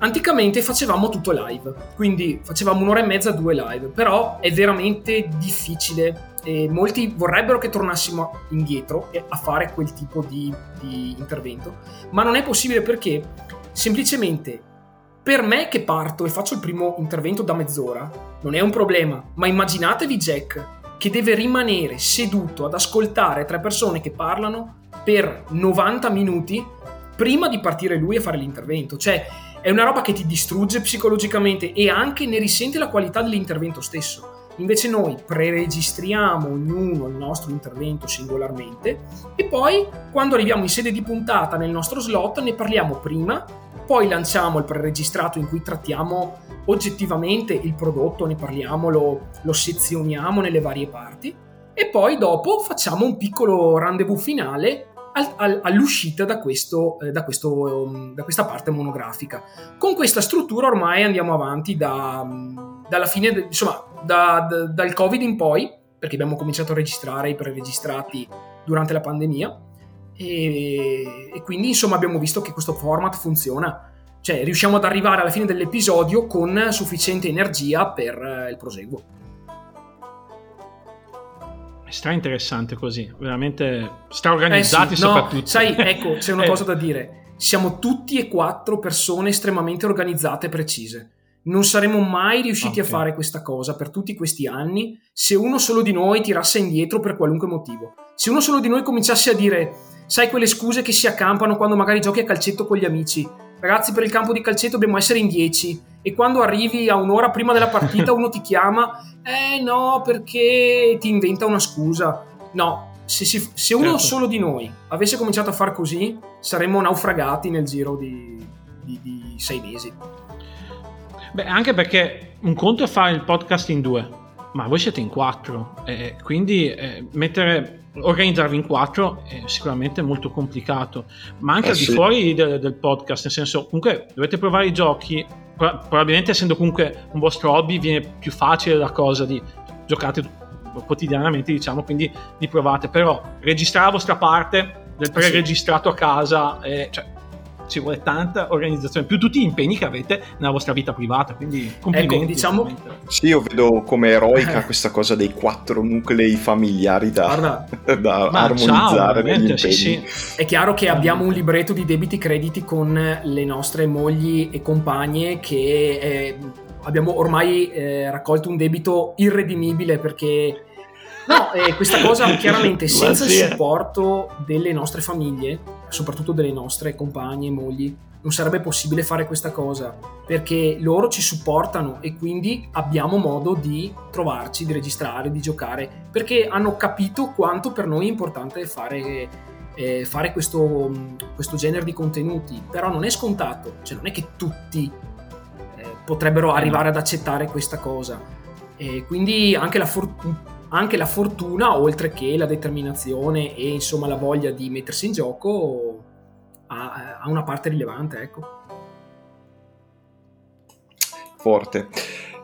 Speaker 3: Anticamente facevamo tutto live, quindi facevamo un'ora e mezza, due live, però è veramente difficile e molti vorrebbero che tornassimo indietro a fare quel tipo di, di intervento, ma non è possibile perché semplicemente per me che parto e faccio il primo intervento da mezz'ora non è un problema, ma immaginatevi Jack che deve rimanere seduto ad ascoltare tre persone che parlano per 90 minuti prima di partire lui a fare l'intervento. Cioè, è una roba che ti distrugge psicologicamente e anche ne risente la qualità dell'intervento stesso. Invece noi pre-registriamo ognuno il nostro intervento singolarmente e poi quando arriviamo in sede di puntata nel nostro slot ne parliamo prima, poi lanciamo il pre-registrato in cui trattiamo oggettivamente il prodotto, ne parliamo, lo, lo sezioniamo nelle varie parti e poi dopo facciamo un piccolo rendezvous finale al, al, all'uscita da, questo, eh, da, questo, um, da, questa parte monografica. Con questa struttura ormai andiamo avanti da, um, dalla fine, de, insomma, da, da, dal Covid in poi, perché abbiamo cominciato a registrare i pre-registrati durante la pandemia e, e quindi insomma abbiamo visto che questo format funziona. Cioè riusciamo ad arrivare alla fine dell'episodio con sufficiente energia per eh, il proseguo
Speaker 2: stra interessante così, veramente straorganizzati eh sì, soprattutto. No,
Speaker 3: sai, ecco, c'è una eh. cosa da dire. Siamo tutti e quattro persone estremamente organizzate e precise. Non saremmo mai riusciti okay. a fare questa cosa per tutti questi anni se uno solo di noi tirasse indietro per qualunque motivo. Se uno solo di noi cominciasse a dire, sai quelle scuse che si accampano quando magari giochi a calcetto con gli amici, ragazzi per il campo di calcetto dobbiamo essere in 10 e quando arrivi a un'ora prima della partita uno ti chiama, eh no perché ti inventa una scusa. No, se, si, se uno certo. solo di noi avesse cominciato a fare così saremmo naufragati nel giro di, di, di sei mesi.
Speaker 2: Beh, anche perché un conto è fare il podcast in due, ma voi siete in quattro, eh, quindi eh, mettere organizzarvi in quattro è sicuramente molto complicato, ma anche eh al di fuori del, del, podcast, nel senso comunque dovete provare i giochi, probabilmente essendo comunque un vostro hobby viene più facile la cosa di giocate quotidianamente diciamo, quindi di provate, però registrare la vostra parte del pre-registrato a casa, eh, cioè, ci vuole tanta organizzazione, più tutti gli impegni che avete nella vostra vita privata, quindi complimenti. Ecco,
Speaker 1: diciamo... Sì, io vedo come eroica questa cosa dei quattro nuclei familiari da, Guarda, da armonizzare
Speaker 3: ciao, sì, sì. È chiaro che abbiamo un libretto di debiti crediti con le nostre mogli e compagne che eh, abbiamo ormai eh, raccolto un debito irredimibile perché No, eh, questa cosa chiaramente senza il supporto delle nostre famiglie, soprattutto delle nostre compagne e mogli, non sarebbe possibile fare questa cosa perché loro ci supportano e quindi abbiamo modo di trovarci, di registrare, di giocare perché hanno capito quanto per noi è importante fare eh, fare questo, questo, genere di contenuti, però non è scontato, cioè non è che tutti eh, potrebbero arrivare ad accettare questa cosa. E quindi anche la, for- anche la, fortuna, oltre che la determinazione e insomma la voglia di mettersi in gioco, ha, ha una parte rilevante, ecco.
Speaker 1: Forte.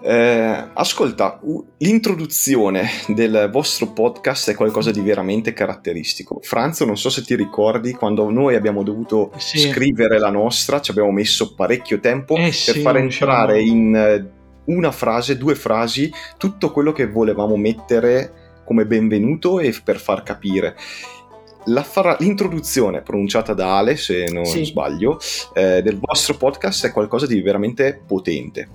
Speaker 1: Eh, ascolta, l'introduzione del vostro podcast è qualcosa di veramente caratteristico. Franzo, non so se ti ricordi quando noi abbiamo dovuto sì. scrivere la nostra, ci abbiamo messo parecchio tempo eh, per sì, far entrare in eh, una frase, due frasi, tutto quello che volevamo mettere come benvenuto e per far capire. Fra- l'introduzione pronunciata da Ale, se non sì. sbaglio, eh, del vostro podcast è qualcosa di veramente potente.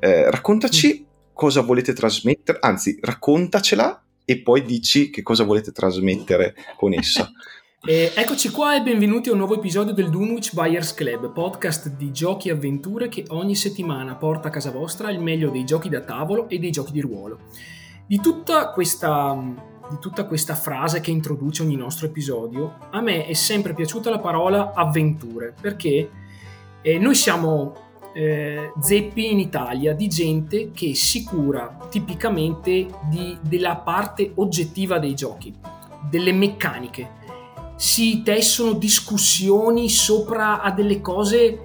Speaker 1: Eh, raccontaci mm. cosa volete trasmettere, anzi, raccontacela e poi dici che cosa volete trasmettere con essa.
Speaker 3: E eccoci qua e benvenuti a un nuovo episodio del Dunwich Buyers Club, podcast di giochi e avventure che ogni settimana porta a casa vostra il meglio dei giochi da tavolo e dei giochi di ruolo. Di tutta questa, di tutta questa frase che introduce ogni nostro episodio, a me è sempre piaciuta la parola avventure, perché eh, noi siamo eh, zeppi in Italia di gente che si cura tipicamente di, della parte oggettiva dei giochi, delle meccaniche. Si tessono discussioni sopra a delle cose,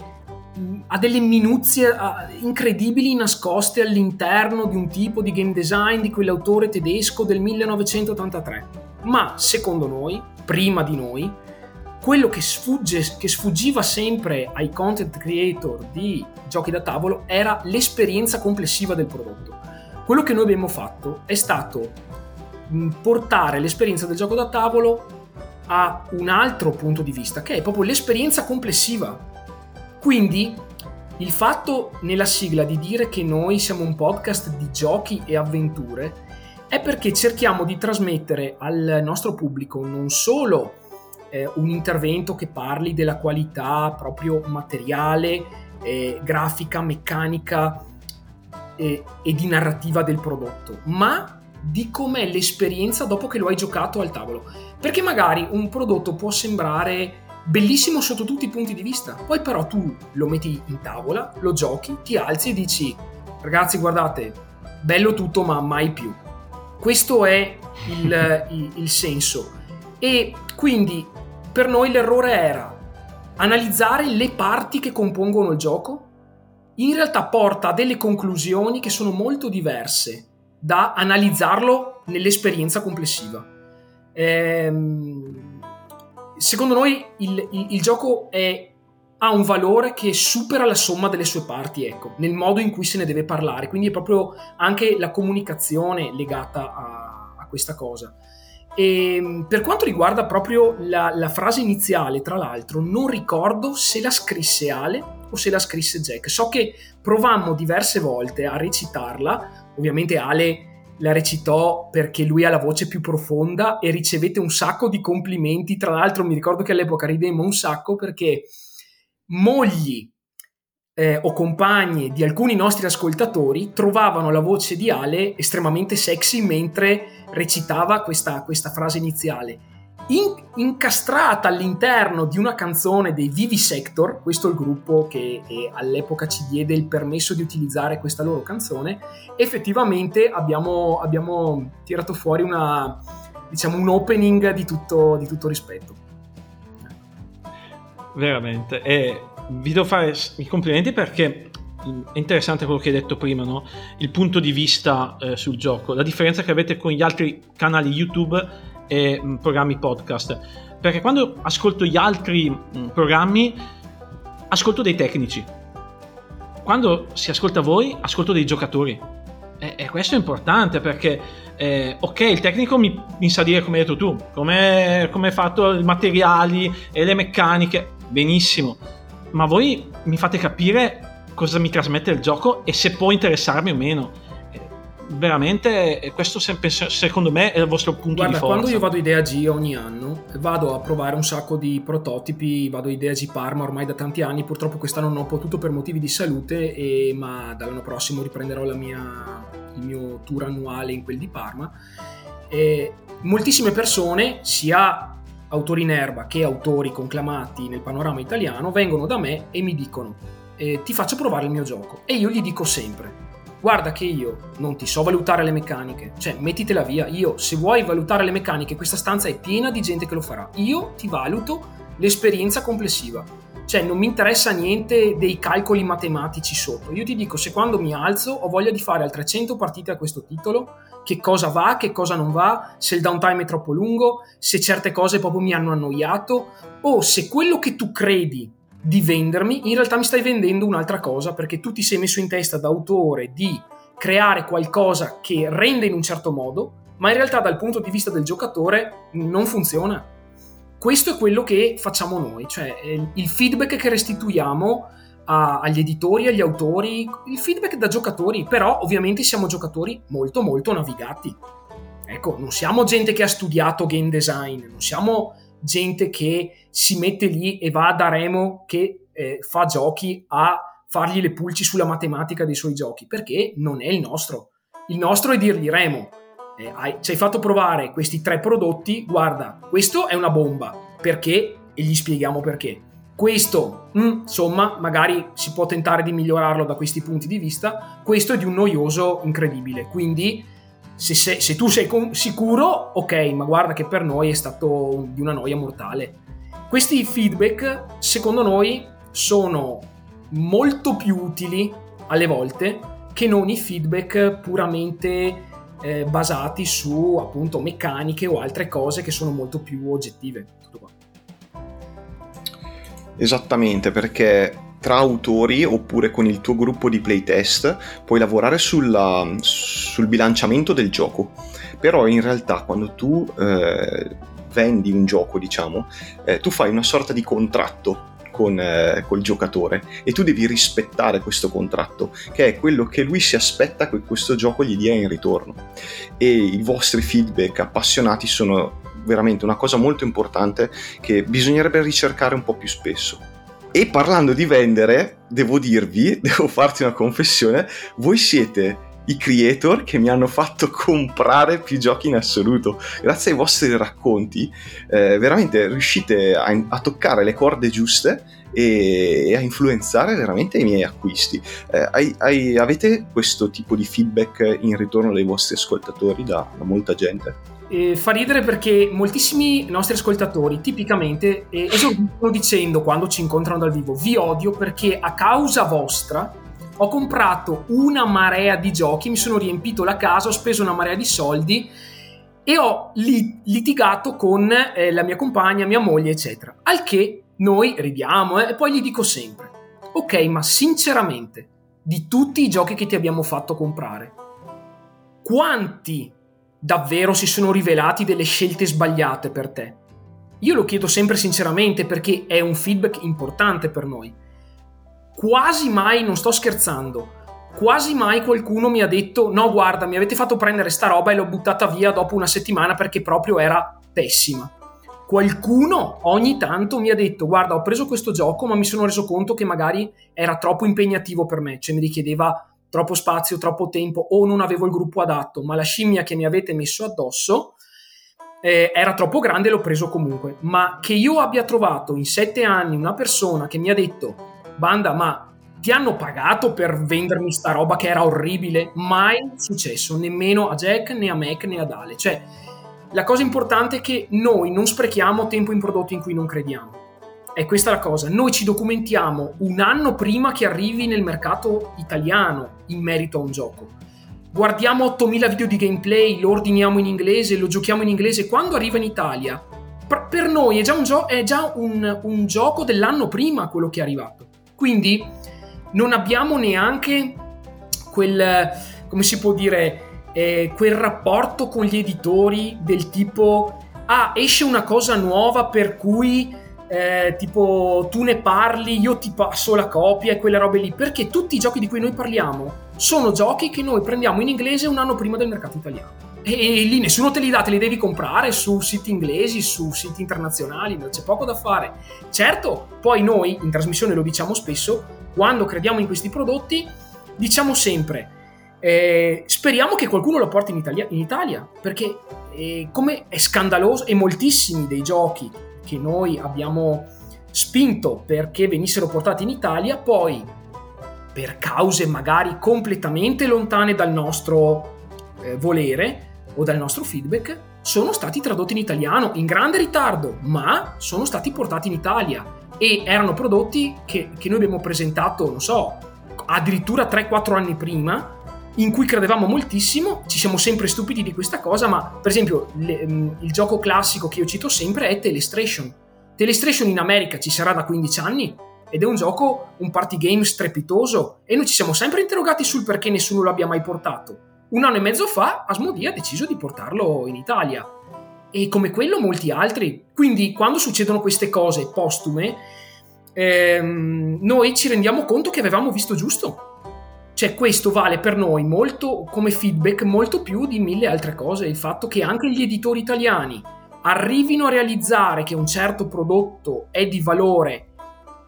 Speaker 3: a delle minuzie incredibili nascoste all'interno di un tipo di game design di quell'autore tedesco del 1983. Ma secondo noi, prima di noi, quello che, sfugge, che sfuggiva sempre ai content creator di giochi da tavolo era l'esperienza complessiva del prodotto. Quello che noi abbiamo fatto è stato portare l'esperienza del gioco da tavolo a un altro punto di vista, che è proprio l'esperienza complessiva. Quindi il fatto nella sigla di dire che noi siamo un podcast di giochi e avventure è perché cerchiamo di trasmettere al nostro pubblico non solo eh, un intervento che parli della qualità proprio materiale, eh, grafica, meccanica eh, e di narrativa del prodotto, ma di com'è l'esperienza dopo che lo hai giocato al tavolo. Perché magari un prodotto può sembrare bellissimo sotto tutti i punti di vista, poi però tu lo metti in tavola, lo giochi, ti alzi e dici ragazzi guardate, bello tutto ma mai più. Questo è il, il, il senso. E quindi per noi l'errore era analizzare le parti che compongono il gioco. In realtà porta a delle conclusioni che sono molto diverse da analizzarlo nell'esperienza complessiva. Ehm, secondo noi il, il, il gioco è, ha un valore che supera la somma delle sue parti, ecco, nel modo in cui se ne deve parlare. Quindi è proprio anche la comunicazione legata a, a questa cosa. E ehm, per quanto riguarda proprio la, la, frase iniziale, tra l'altro, non ricordo se la scrisse Ale o se la scrisse Jack. So che provammo diverse volte a recitarla, ovviamente Ale la recitò perché lui ha la voce più profonda e ricevette un sacco di complimenti. Tra l'altro mi ricordo che all'epoca ridemmo un sacco perché mogli eh, o compagne di alcuni nostri ascoltatori trovavano la voce di Ale estremamente sexy mentre recitava questa, questa frase iniziale. In, incastrata all'interno di una canzone dei Vivisector, questo è il gruppo che eh, all'epoca ci diede il permesso di utilizzare questa loro canzone, effettivamente abbiamo, abbiamo tirato fuori una, diciamo, un opening di tutto, di tutto rispetto.
Speaker 2: Veramente. E vi devo fare i complimenti perché è interessante quello che hai detto prima, no? il punto di vista eh, sul gioco, la differenza che avete con gli altri canali YouTube e mm, programmi podcast. Perché quando ascolto gli altri mm, programmi, ascolto dei tecnici. Quando si ascolta voi, ascolto dei giocatori. E, e questo è importante perché, eh, ok, il tecnico mi, mi, sa dire come hai detto tu, come è fatto i materiali e le meccaniche, benissimo ma voi mi fate capire cosa mi trasmette il gioco e se può interessarmi o meno. Veramente, eh, questo secondo me è il vostro punto
Speaker 3: Guarda,
Speaker 2: di forza.
Speaker 3: Quando io vado a Idea G ogni anno, vado a provare un sacco di prototipi, vado a Idea G Parma ormai da tanti anni, purtroppo quest'anno non ho potuto per motivi di salute, e, ma dall'anno prossimo riprenderò mia, il mio tour annuale in quel di Parma. E moltissime persone, sia autori in erba che autori conclamati nel panorama italiano vengono da me e mi dicono eh, ti faccio provare il mio gioco e io gli dico sempre guarda che io non ti so valutare le meccaniche, cioè mettitela via, io se vuoi valutare le meccaniche questa stanza è piena di gente che lo farà, io ti valuto l'esperienza complessiva, cioè non mi interessa niente dei calcoli matematici sotto, io ti dico se quando mi alzo ho voglia di fare altre 100 partite a questo titolo, che cosa va, che cosa non va, se il downtime è troppo lungo, se certe cose proprio mi hanno annoiato o se quello che tu credi di vendermi, in realtà mi stai vendendo un'altra cosa perché tu ti sei messo in testa da autore di creare qualcosa che rende in un certo modo, ma in realtà dal punto di vista del giocatore non funziona. Questo è quello che facciamo noi, cioè il feedback che restituiamo a, agli editori, agli autori, il feedback da giocatori, però ovviamente siamo giocatori molto molto navigati. Ecco, non siamo gente che ha studiato game design, non siamo gente che si mette lì e va da Remo che eh, fa giochi a fargli le pulci sulla matematica dei suoi giochi, perché non è il nostro. Il nostro è dirgli Remo, eh, hai, ci hai fatto provare questi tre prodotti, guarda, questo è una bomba, perché? E gli spieghiamo perché. Questo, mh, mm, insomma, magari si può tentare di migliorarlo da questi punti di vista, questo è di un noioso incredibile, quindi se, se, se tu sei con, sicuro, ok, ma guarda che per noi è stato di una noia mortale. Questi feedback, secondo noi, sono molto più utili alle volte che non i feedback puramente eh, basati su appunto meccaniche o altre cose che sono molto più oggettive.
Speaker 1: Esattamente, perché tra autori oppure con il tuo gruppo di playtest puoi lavorare sulla, sul bilanciamento del gioco. Però in realtà quando tu eh, vendi un gioco, diciamo, eh, tu fai una sorta di contratto con eh, col giocatore e tu devi rispettare questo contratto, che è quello che lui si aspetta che questo gioco gli dia in ritorno. E i vostri feedback appassionati sono veramente una cosa molto importante che bisognerebbe ricercare un po' più spesso. E parlando di vendere, devo dirvi, devo farti una confessione, voi siete i creator che mi hanno fatto comprare più giochi in assoluto. Grazie ai vostri racconti, eh, veramente riuscite a, a, toccare le corde giuste e, e, a influenzare veramente i miei acquisti. Eh, hai, hai, avete questo tipo di feedback in ritorno dai vostri ascoltatori da, da molta gente?
Speaker 3: Eh, fa ridere perché moltissimi nostri ascoltatori tipicamente eh, esordiscono dicendo quando ci incontrano dal vivo vi odio perché a causa vostra ho comprato una marea di giochi, mi sono riempito la casa, ho speso una marea di soldi e ho lit- litigato con eh, la mia compagna, mia moglie, eccetera. Al che noi ridiamo eh, e poi gli dico sempre, ok, ma sinceramente, di tutti i giochi che ti abbiamo fatto comprare, quanti davvero si sono rivelati delle scelte sbagliate per te? Io lo chiedo sempre sinceramente perché è un feedback importante per noi. Quasi mai, non sto scherzando, quasi mai qualcuno mi ha detto no guarda mi avete fatto prendere sta roba e l'ho buttata via dopo una settimana perché proprio era pessima. Qualcuno ogni tanto mi ha detto guarda ho preso questo gioco ma mi sono reso conto che magari era troppo impegnativo per me, cioè mi richiedeva troppo spazio, troppo tempo o non avevo il gruppo adatto, ma la scimmia che mi avete messo addosso eh, era troppo grande e l'ho preso comunque. Ma che io abbia trovato in sette anni una persona che mi ha detto, banda, ma ti hanno pagato per vendermi sta roba che era orribile? Mai successo, nemmeno a Jack, né a Mac, né ad Ale. Cioè, la cosa importante è che noi non sprechiamo tempo in prodotti in cui non crediamo è questa la cosa. Noi ci documentiamo un anno prima che arrivi nel mercato italiano in merito a un gioco. Guardiamo 8000 video di gameplay, lo ordiniamo in inglese, lo giochiamo in inglese. Quando arriva in Italia, per noi è già, un, gio- è già un, un gioco dell'anno prima quello che è arrivato. Quindi non abbiamo neanche quel, come si può dire, eh, quel rapporto con gli editori del tipo, ah, esce una cosa nuova per cui eh, tipo tu ne parli, io ti passo la copia e quelle robe lì, perché tutti i giochi di cui noi parliamo sono giochi che noi prendiamo in inglese un anno prima del mercato italiano. E, lì nessuno te li dà, te li devi comprare su siti inglesi, su siti internazionali, c'è poco da fare. Certo, poi noi in trasmissione lo diciamo spesso, quando crediamo in questi prodotti, diciamo sempre Eh, speriamo che qualcuno lo porti in Italia, in Italia perché eh, come è scandaloso e moltissimi dei giochi che noi abbiamo spinto perché venissero portati in Italia, poi per cause magari completamente lontane dal nostro eh, volere o dal nostro feedback, sono stati tradotti in italiano in grande ritardo, ma sono stati portati in Italia e erano prodotti che, che noi abbiamo presentato, non so, addirittura 3-4 anni prima in cui credevamo moltissimo, ci siamo sempre stupiti di questa cosa, ma per esempio le, um, il gioco classico che io cito sempre è Telestration. Telestration in America ci sarà da 15 anni ed è un gioco, un party game strepitoso e noi ci siamo sempre interrogati sul perché nessuno lo abbia mai portato. Un anno e mezzo fa Asmodee ha deciso di portarlo in Italia e come quello molti altri. Quindi quando succedono queste cose postume, ehm, noi ci rendiamo conto che avevamo visto giusto cioè, questo vale per noi molto come feedback, molto più di mille altre cose. Il fatto che anche gli editori italiani arrivino a realizzare che un certo prodotto è di valore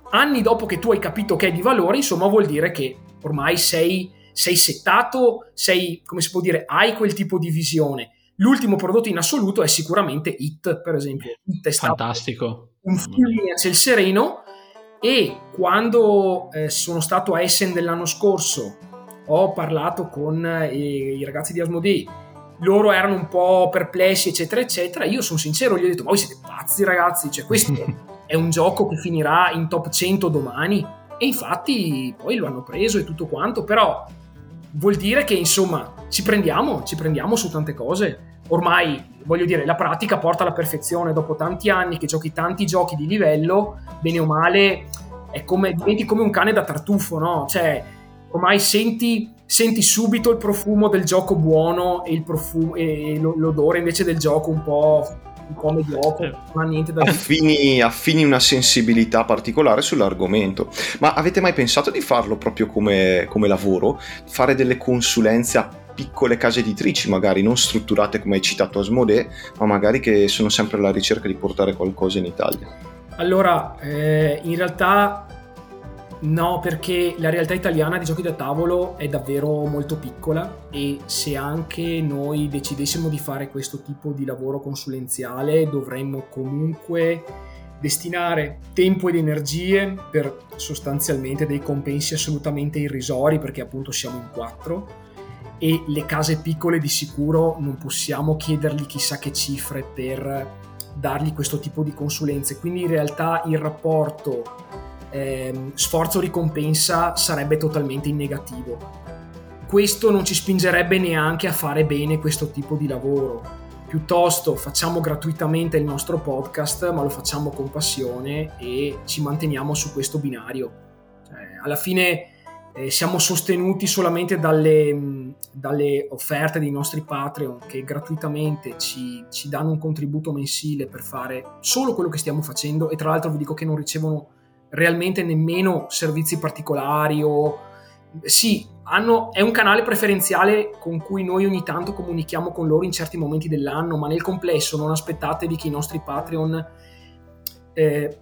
Speaker 3: anni dopo che tu hai capito che è di valore, insomma, vuol dire che ormai sei, sei settato, sei, come si può dire, hai quel tipo di visione. L'ultimo prodotto in assoluto è sicuramente It, per esempio. It
Speaker 2: Fantastico.
Speaker 3: un film a ciel sereno e quando eh, sono stato a Essen dell'anno scorso ho parlato con eh, i ragazzi di Asmodee. Loro erano un po' perplessi eccetera eccetera. Io sono sincero gli ho detto voi siete pazzi ragazzi? Cioè questo è un gioco che finirà in top 100 domani. E infatti poi lo hanno preso e tutto quanto. Però vuol dire che insomma ci prendiamo ci prendiamo su tante cose ormai voglio dire la pratica porta alla perfezione dopo tanti anni che giochi tanti giochi di livello bene o male è come, diventi come un cane da tartufo no? cioè ormai senti, senti subito il profumo del gioco buono e, il profumo, e l'odore invece del gioco un po' un po' mediocre, eh. non ha niente da dire.
Speaker 1: Affini, affini una sensibilità particolare sull'argomento. Ma avete mai pensato di farlo proprio come, come lavoro? Fare delle consulenze a piccole case editrici, magari non strutturate come hai citato Asmodee, ma magari che sono sempre alla ricerca di portare qualcosa in Italia?
Speaker 3: Allora, eh, in realtà no, perché la realtà italiana di giochi da tavolo è davvero molto piccola e se anche noi decidessimo di fare questo tipo di lavoro consulenziale dovremmo comunque destinare tempo ed energie per sostanzialmente dei compensi assolutamente irrisori perché appunto siamo in quattro e le case piccole di sicuro non possiamo chiedergli chissà che cifre per dargli questo tipo di consulenze. Quindi in realtà il rapporto eh, sforzo-ricompensa sarebbe totalmente in negativo. Questo non ci spingerebbe neanche a fare bene questo tipo di lavoro. Piuttosto facciamo gratuitamente il nostro podcast, ma lo facciamo con passione e ci manteniamo su questo binario. Eh, alla fine eh, siamo sostenuti solamente dalle, dalle, offerte dei nostri Patreon che gratuitamente ci, ci, danno un contributo mensile per fare solo quello che stiamo facendo. E tra l'altro vi dico che non ricevono realmente nemmeno servizi particolari o sì, hanno, è un canale preferenziale con cui noi ogni tanto comunichiamo con loro in certi momenti dell'anno, ma nel complesso non aspettatevi che i nostri Patreon eh,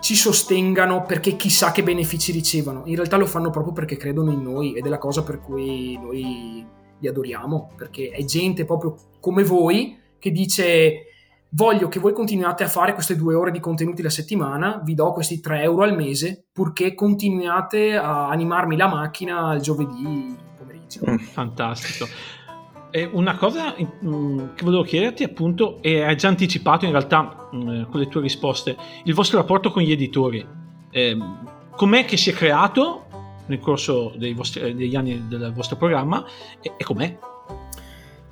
Speaker 3: ci sostengano perché chissà che benefici ricevano. In realtà lo fanno proprio perché credono in noi ed è la cosa per cui noi li adoriamo, perché è gente proprio come voi che dice voglio che voi continuiate a fare queste due ore di contenuti la settimana, vi do questi 3 euro al mese, purché continuiate a animarmi la macchina il giovedì pomeriggio.
Speaker 2: Mm, fantastico. E una cosa mm, che volevo chiederti appunto, e hai già anticipato in realtà mm, con le tue risposte, il vostro rapporto con gli editori. Eh, com'è che si è creato nel corso vostri, degli anni del vostro programma e, e com'è?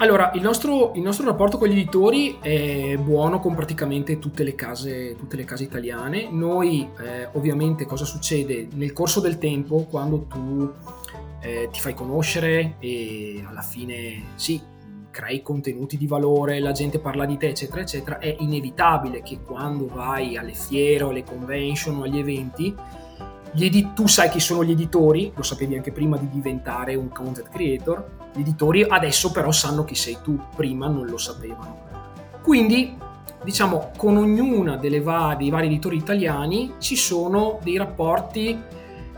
Speaker 3: Allora, il nostro, il nostro, rapporto con gli editori è buono con praticamente tutte le case, tutte le case italiane. Noi, eh, ovviamente, cosa succede? Nel corso del tempo, quando tu eh, ti fai conoscere e alla fine sì, crei contenuti di valore, la gente parla di te, eccetera, eccetera, è inevitabile che quando vai alle fiere alle convention o agli eventi, edi- tu sai chi sono gli editori, lo sapevi anche prima di diventare un content creator, gli editori adesso però sanno chi sei tu, prima non lo sapevano. Quindi, diciamo, con ognuna delle va- dei vari editori italiani ci sono dei rapporti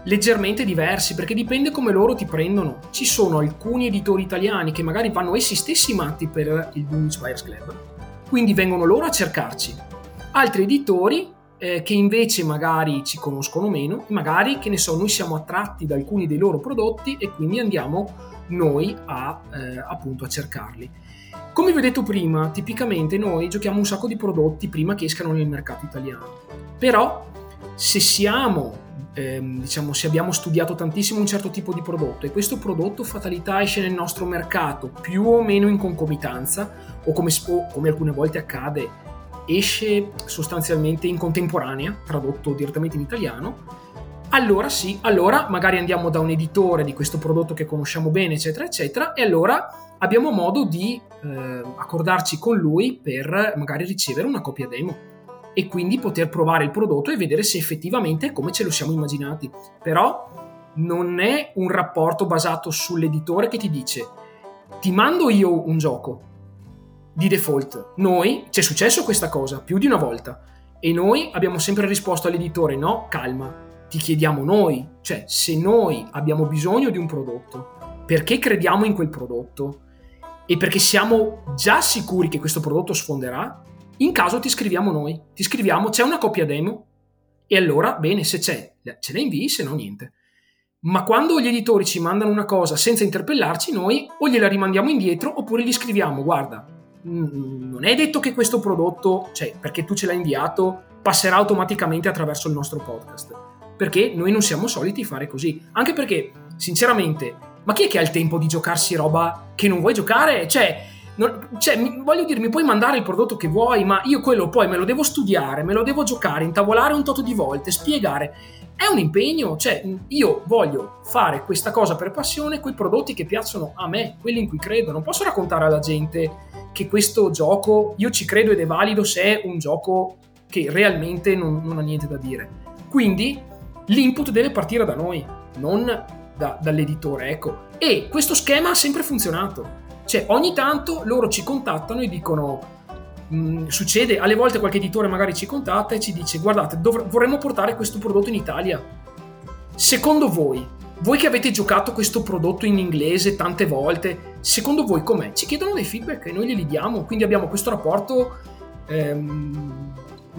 Speaker 3: leggermente diversi perché dipende come loro ti prendono. Ci sono alcuni editori italiani che magari vanno essi stessi matti per il Dunwich Buyers Club, quindi vengono loro a cercarci. Altri editori eh, che invece magari ci conoscono meno, magari che ne so, noi siamo attratti da alcuni dei loro prodotti e quindi andiamo noi a, eh, appunto a cercarli. Come vi ho detto prima, tipicamente noi giochiamo un sacco di prodotti prima che escano nel mercato italiano. Però se siamo ehm, diciamo, se abbiamo studiato tantissimo un certo tipo di prodotto e questo prodotto fatalità esce nel nostro mercato più o meno in concomitanza o come, o come alcune volte accade esce sostanzialmente in contemporanea, tradotto direttamente in italiano, allora sì, allora magari andiamo da un editore di questo prodotto che conosciamo bene, eccetera, eccetera, e allora abbiamo modo di eh, accordarci con lui per magari ricevere una copia demo e quindi poter provare il prodotto e vedere se effettivamente è come ce lo siamo immaginati. Però non è un rapporto basato sull'editore che ti dice ti mando io un gioco di default. Noi, ci è successo questa cosa più di una volta e noi abbiamo sempre risposto all'editore no, calma, ti chiediamo noi, cioè se noi abbiamo bisogno di un prodotto, perché crediamo in quel prodotto e perché siamo già sicuri che questo prodotto sfonderà, in caso ti scriviamo noi, ti scriviamo c'è una copia demo e allora bene, se c'è, ce la invii, se no niente. Ma quando gli editori ci mandano una cosa senza interpellarci, noi o gliela rimandiamo indietro oppure gli scriviamo guarda, non è detto che questo prodotto, cioè perché tu ce l'hai inviato, passerà automaticamente attraverso il nostro podcast. Perché noi non siamo soliti fare così. Anche perché, sinceramente, ma chi è che ha il tempo di giocarsi roba che non vuoi giocare? Cioè, non, cioè, voglio dire, mi puoi mandare il prodotto che vuoi, ma io quello poi me lo devo studiare, me lo devo giocare, intavolare un tot di volte, spiegare. È un impegno, cioè io voglio fare questa cosa per passione, quei prodotti che piacciono a me, quelli in cui credo. Non posso raccontare alla gente che questo gioco, io ci credo ed è valido se è un gioco che realmente non, non ha niente da dire. Quindi l'input deve partire da noi, non da, dall'editore, ecco. E questo schema ha sempre funzionato. Cioè, ogni tanto loro ci contattano e dicono: mh, mm, succede, alle volte qualche editore magari ci contatta e ci dice: Guardate, dov- vorremmo portare questo prodotto in Italia. Secondo voi, voi che avete giocato questo prodotto in inglese tante volte, secondo voi com'è? Ci chiedono dei feedback e noi glieli diamo, quindi abbiamo questo rapporto. Ehm,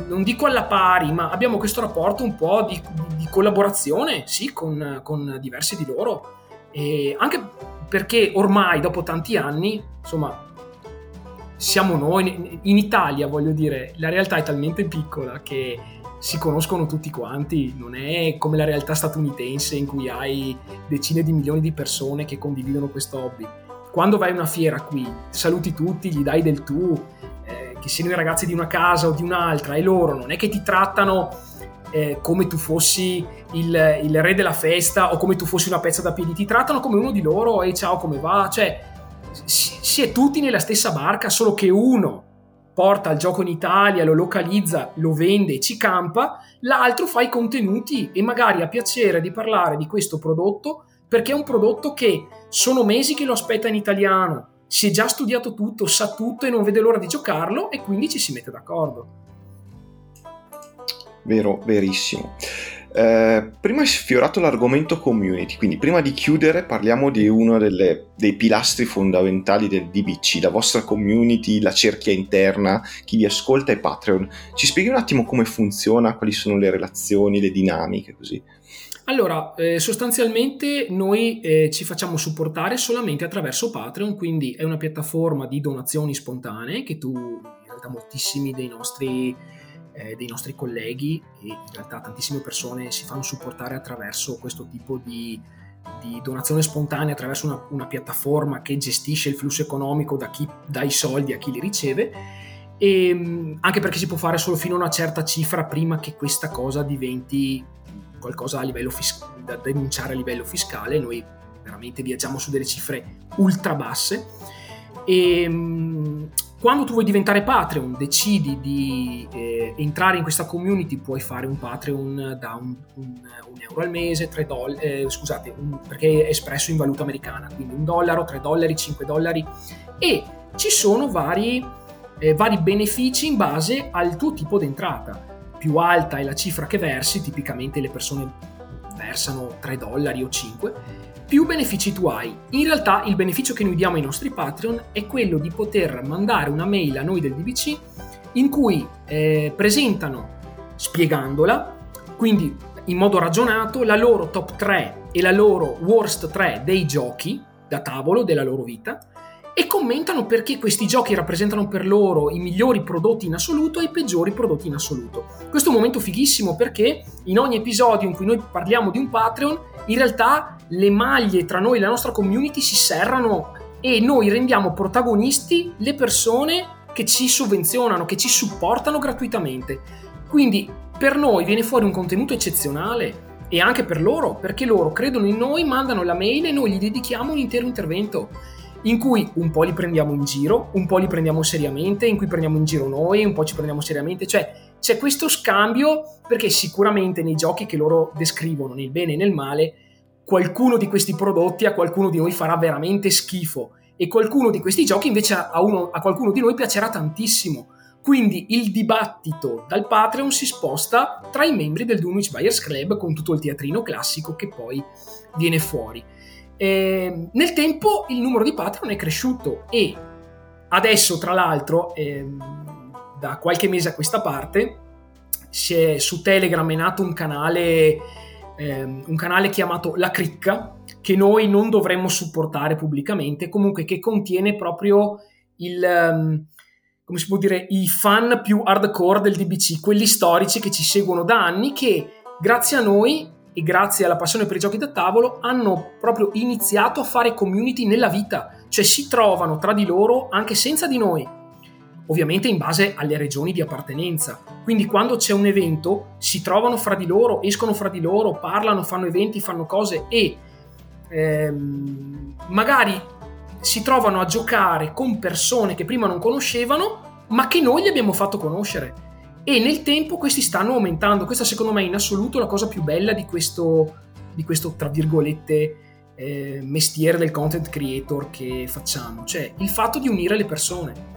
Speaker 3: non dico alla pari, ma abbiamo questo rapporto un po' di, di collaborazione, sì, con, con diversi di loro. E anche perché ormai dopo tanti anni, insomma, siamo noi, in Italia voglio dire, la realtà è talmente piccola che si conoscono tutti quanti, non è come la realtà statunitense in cui hai decine di milioni di persone che condividono questo hobby. Quando vai a una fiera qui, saluti tutti, gli dai del tu, eh, che siano i ragazzi di una casa o di un'altra, e loro non è che ti trattano eh, come tu fossi il, il, re della festa o come tu fossi una pezza da piedi, ti trattano come uno di loro e ciao come va, cioè si, si è tutti nella stessa barca, solo che uno porta il gioco in Italia, lo localizza, lo vende, ci campa, l'altro fa i contenuti e magari ha piacere di parlare di questo prodotto perché è un prodotto che sono mesi che lo aspetta in italiano, si è già studiato tutto, sa tutto e non vede l'ora di giocarlo e quindi ci si mette d'accordo
Speaker 1: vero, verissimo. Eh, prima hai sfiorato l'argomento community, quindi prima di chiudere parliamo di uno delle, dei pilastri fondamentali del DBC, la vostra community, la cerchia interna, chi vi ascolta e Patreon. Ci spieghi un attimo come funziona, quali sono le relazioni, le dinamiche, così?
Speaker 3: Allora, eh, sostanzialmente noi eh, ci facciamo supportare solamente attraverso Patreon, quindi è una piattaforma di donazioni spontanee che tu, in realtà moltissimi dei nostri eh, dei nostri colleghi e in realtà tantissime persone si fanno supportare attraverso questo tipo di, di donazione spontanea, attraverso una, una, piattaforma che gestisce il flusso economico da chi dà i soldi a chi li riceve. E, ehm, anche perché si può fare solo fino a una certa cifra prima che questa cosa diventi qualcosa a livello fis- da denunciare a livello fiscale. Noi veramente viaggiamo su delle cifre ultra basse. E, ehm, quando tu vuoi diventare Patreon, decidi di eh, entrare in questa community, puoi fare un Patreon da un, un, un euro al mese, 3 dollari, eh, scusate, un, perché è espresso in valuta americana, quindi un dollaro, 3 dollari, 5 dollari e ci sono vari, eh, vari benefici in base al tuo tipo di entrata. Più alta è la cifra che versi, tipicamente le persone versano 3 dollari o 5, più benefici tu hai. In realtà il beneficio che noi diamo ai nostri Patreon è quello di poter mandare una mail a noi del DBC in cui eh, presentano, spiegandola, quindi in modo ragionato, la loro top 3 e la loro worst 3 dei giochi da tavolo della loro vita e commentano perché questi giochi rappresentano per loro i migliori prodotti in assoluto e i peggiori prodotti in assoluto. Questo è un momento fighissimo perché in ogni episodio in cui noi parliamo di un Patreon, in realtà le maglie tra noi e la nostra community si serrano e noi rendiamo protagonisti le persone che ci sovvenzionano, che ci supportano gratuitamente. Quindi per noi viene fuori un contenuto eccezionale e anche per loro, perché loro credono in noi, mandano la mail e noi gli dedichiamo un intero intervento in cui un po' li prendiamo in giro, un po' li prendiamo seriamente, in cui prendiamo in giro noi, un po' ci prendiamo seriamente, cioè c'è questo scambio perché sicuramente nei giochi che loro descrivono, nel bene e nel male, qualcuno di questi prodotti a qualcuno di noi farà veramente schifo e qualcuno di questi giochi invece a, uno, a qualcuno di noi piacerà tantissimo. Quindi il dibattito dal Patreon si sposta tra i membri del Dunwich Buyers Club con tutto il teatrino classico che poi viene fuori. E ehm, nel tempo il numero di Patreon è cresciuto e adesso, tra l'altro, ehm, da qualche mese a questa parte, è, su Telegram è nato un canale, ehm, un canale chiamato La Cricca, che noi non dovremmo supportare pubblicamente, comunque che contiene proprio il, um, come si può dire, i fan più hardcore del DBC, quelli storici che ci seguono da anni, che grazie a noi e grazie alla passione per i giochi da tavolo hanno proprio iniziato a fare community nella vita, cioè si trovano tra di loro anche senza di noi, ovviamente in base alle regioni di appartenenza. Quindi quando c'è un evento si trovano fra di loro, escono fra di loro, parlano, fanno eventi, fanno cose e ehm, magari si trovano a giocare con persone che prima non conoscevano, ma che noi gli abbiamo fatto conoscere e nel tempo questi stanno aumentando. Questa secondo me è in assoluto la cosa più bella di questo, di questo tra virgolette, eh, mestiere del content creator che facciamo, cioè il fatto di unire le persone,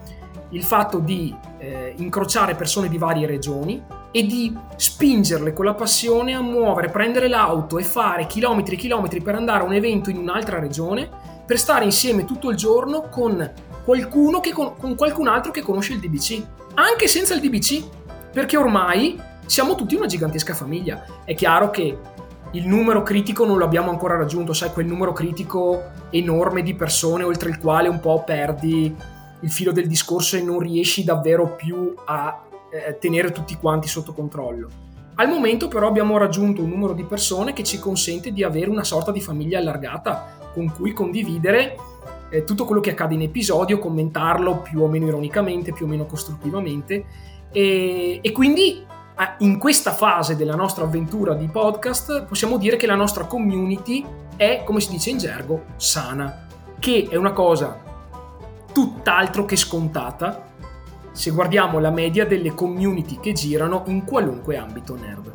Speaker 3: il fatto di eh, incrociare persone di varie regioni e di spingerle con la passione a muovere, prendere l'auto e fare chilometri e chilometri per andare a un evento in un'altra regione, per stare insieme tutto il giorno con qualcuno che con, con qualcun altro che conosce il DBC, anche senza il DBC perché ormai siamo tutti una gigantesca famiglia. È chiaro che il numero critico non lo abbiamo ancora raggiunto, sai, quel numero critico enorme di persone oltre il quale un po' perdi il filo del discorso e non riesci davvero più a eh, tenere tutti quanti sotto controllo. Al momento però abbiamo raggiunto un numero di persone che ci consente di avere una sorta di famiglia allargata con cui condividere eh, tutto quello che accade in episodio, commentarlo più o meno ironicamente, più o meno costruttivamente e, e quindi in questa fase della nostra avventura di podcast possiamo dire che la nostra community è, come si dice in gergo, sana, che è una cosa tutt'altro che scontata se guardiamo la media delle community che girano in qualunque ambito nerd.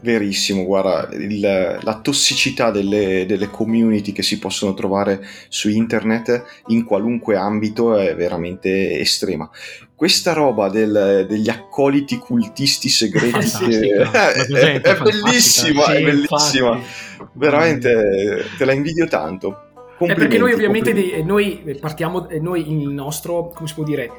Speaker 1: Verissimo, guarda, il, la tossicità delle, delle, community che si possono trovare su internet in qualunque ambito è veramente estrema. Questa roba del, degli accoliti cultisti segreti che, è, è, bellissima, sì, è bellissima. Veramente te la invidio tanto.
Speaker 3: È perché noi ovviamente di, noi partiamo, noi il nostro, come si può dire,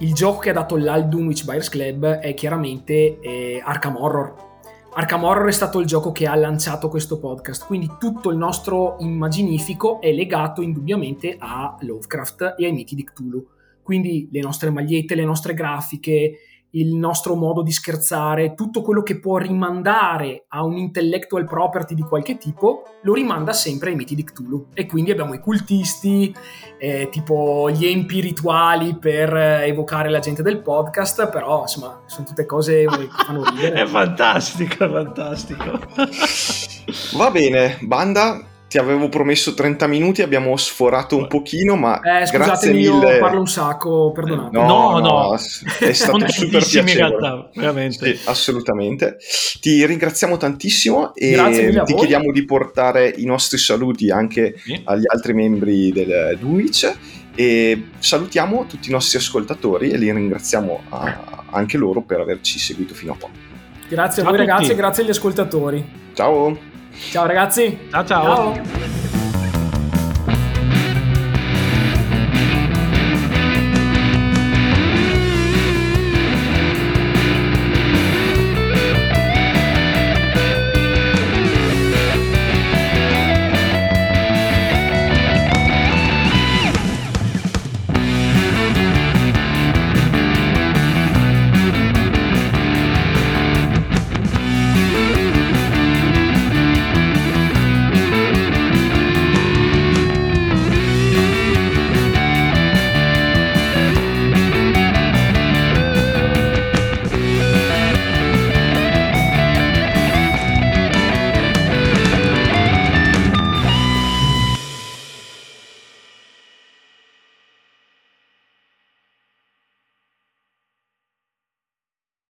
Speaker 3: il gioco che ha dato l'Al Dunwich Buyers Club è chiaramente eh, Arkham Horror Arkham Horror è stato il gioco che ha lanciato questo podcast, quindi tutto il nostro immaginifico è legato indubbiamente a Lovecraft e ai miti di Cthulhu. Quindi le nostre magliette, le nostre grafiche, il nostro modo di scherzare, tutto quello che può rimandare a un intellectual property di qualche tipo, lo rimanda sempre ai miti di Cthulhu. E quindi abbiamo i cultisti, eh, tipo gli empi rituali per eh, evocare la gente del podcast, però insomma sono tutte cose che fanno ridere.
Speaker 2: è fantastico, è fantastico.
Speaker 1: Va bene, banda, ti avevo promesso 30 minuti, abbiamo sforato un pochino, ma
Speaker 3: eh,
Speaker 1: grazie
Speaker 3: mille. Io parlo un sacco, perdonate.
Speaker 1: No, no, no. è stato super piacevole. in realtà,
Speaker 2: veramente.
Speaker 1: Sì, assolutamente. Ti ringraziamo tantissimo e ti chiediamo di portare i nostri saluti anche sì. agli altri membri del Dunwich e salutiamo tutti i nostri ascoltatori e li ringraziamo a, anche loro per averci seguito fino a qua.
Speaker 3: Grazie a, a voi tutti. ragazzi e grazie agli ascoltatori.
Speaker 1: Ciao.
Speaker 3: Ciao ragazzi.
Speaker 2: ciao. ciao. ciao.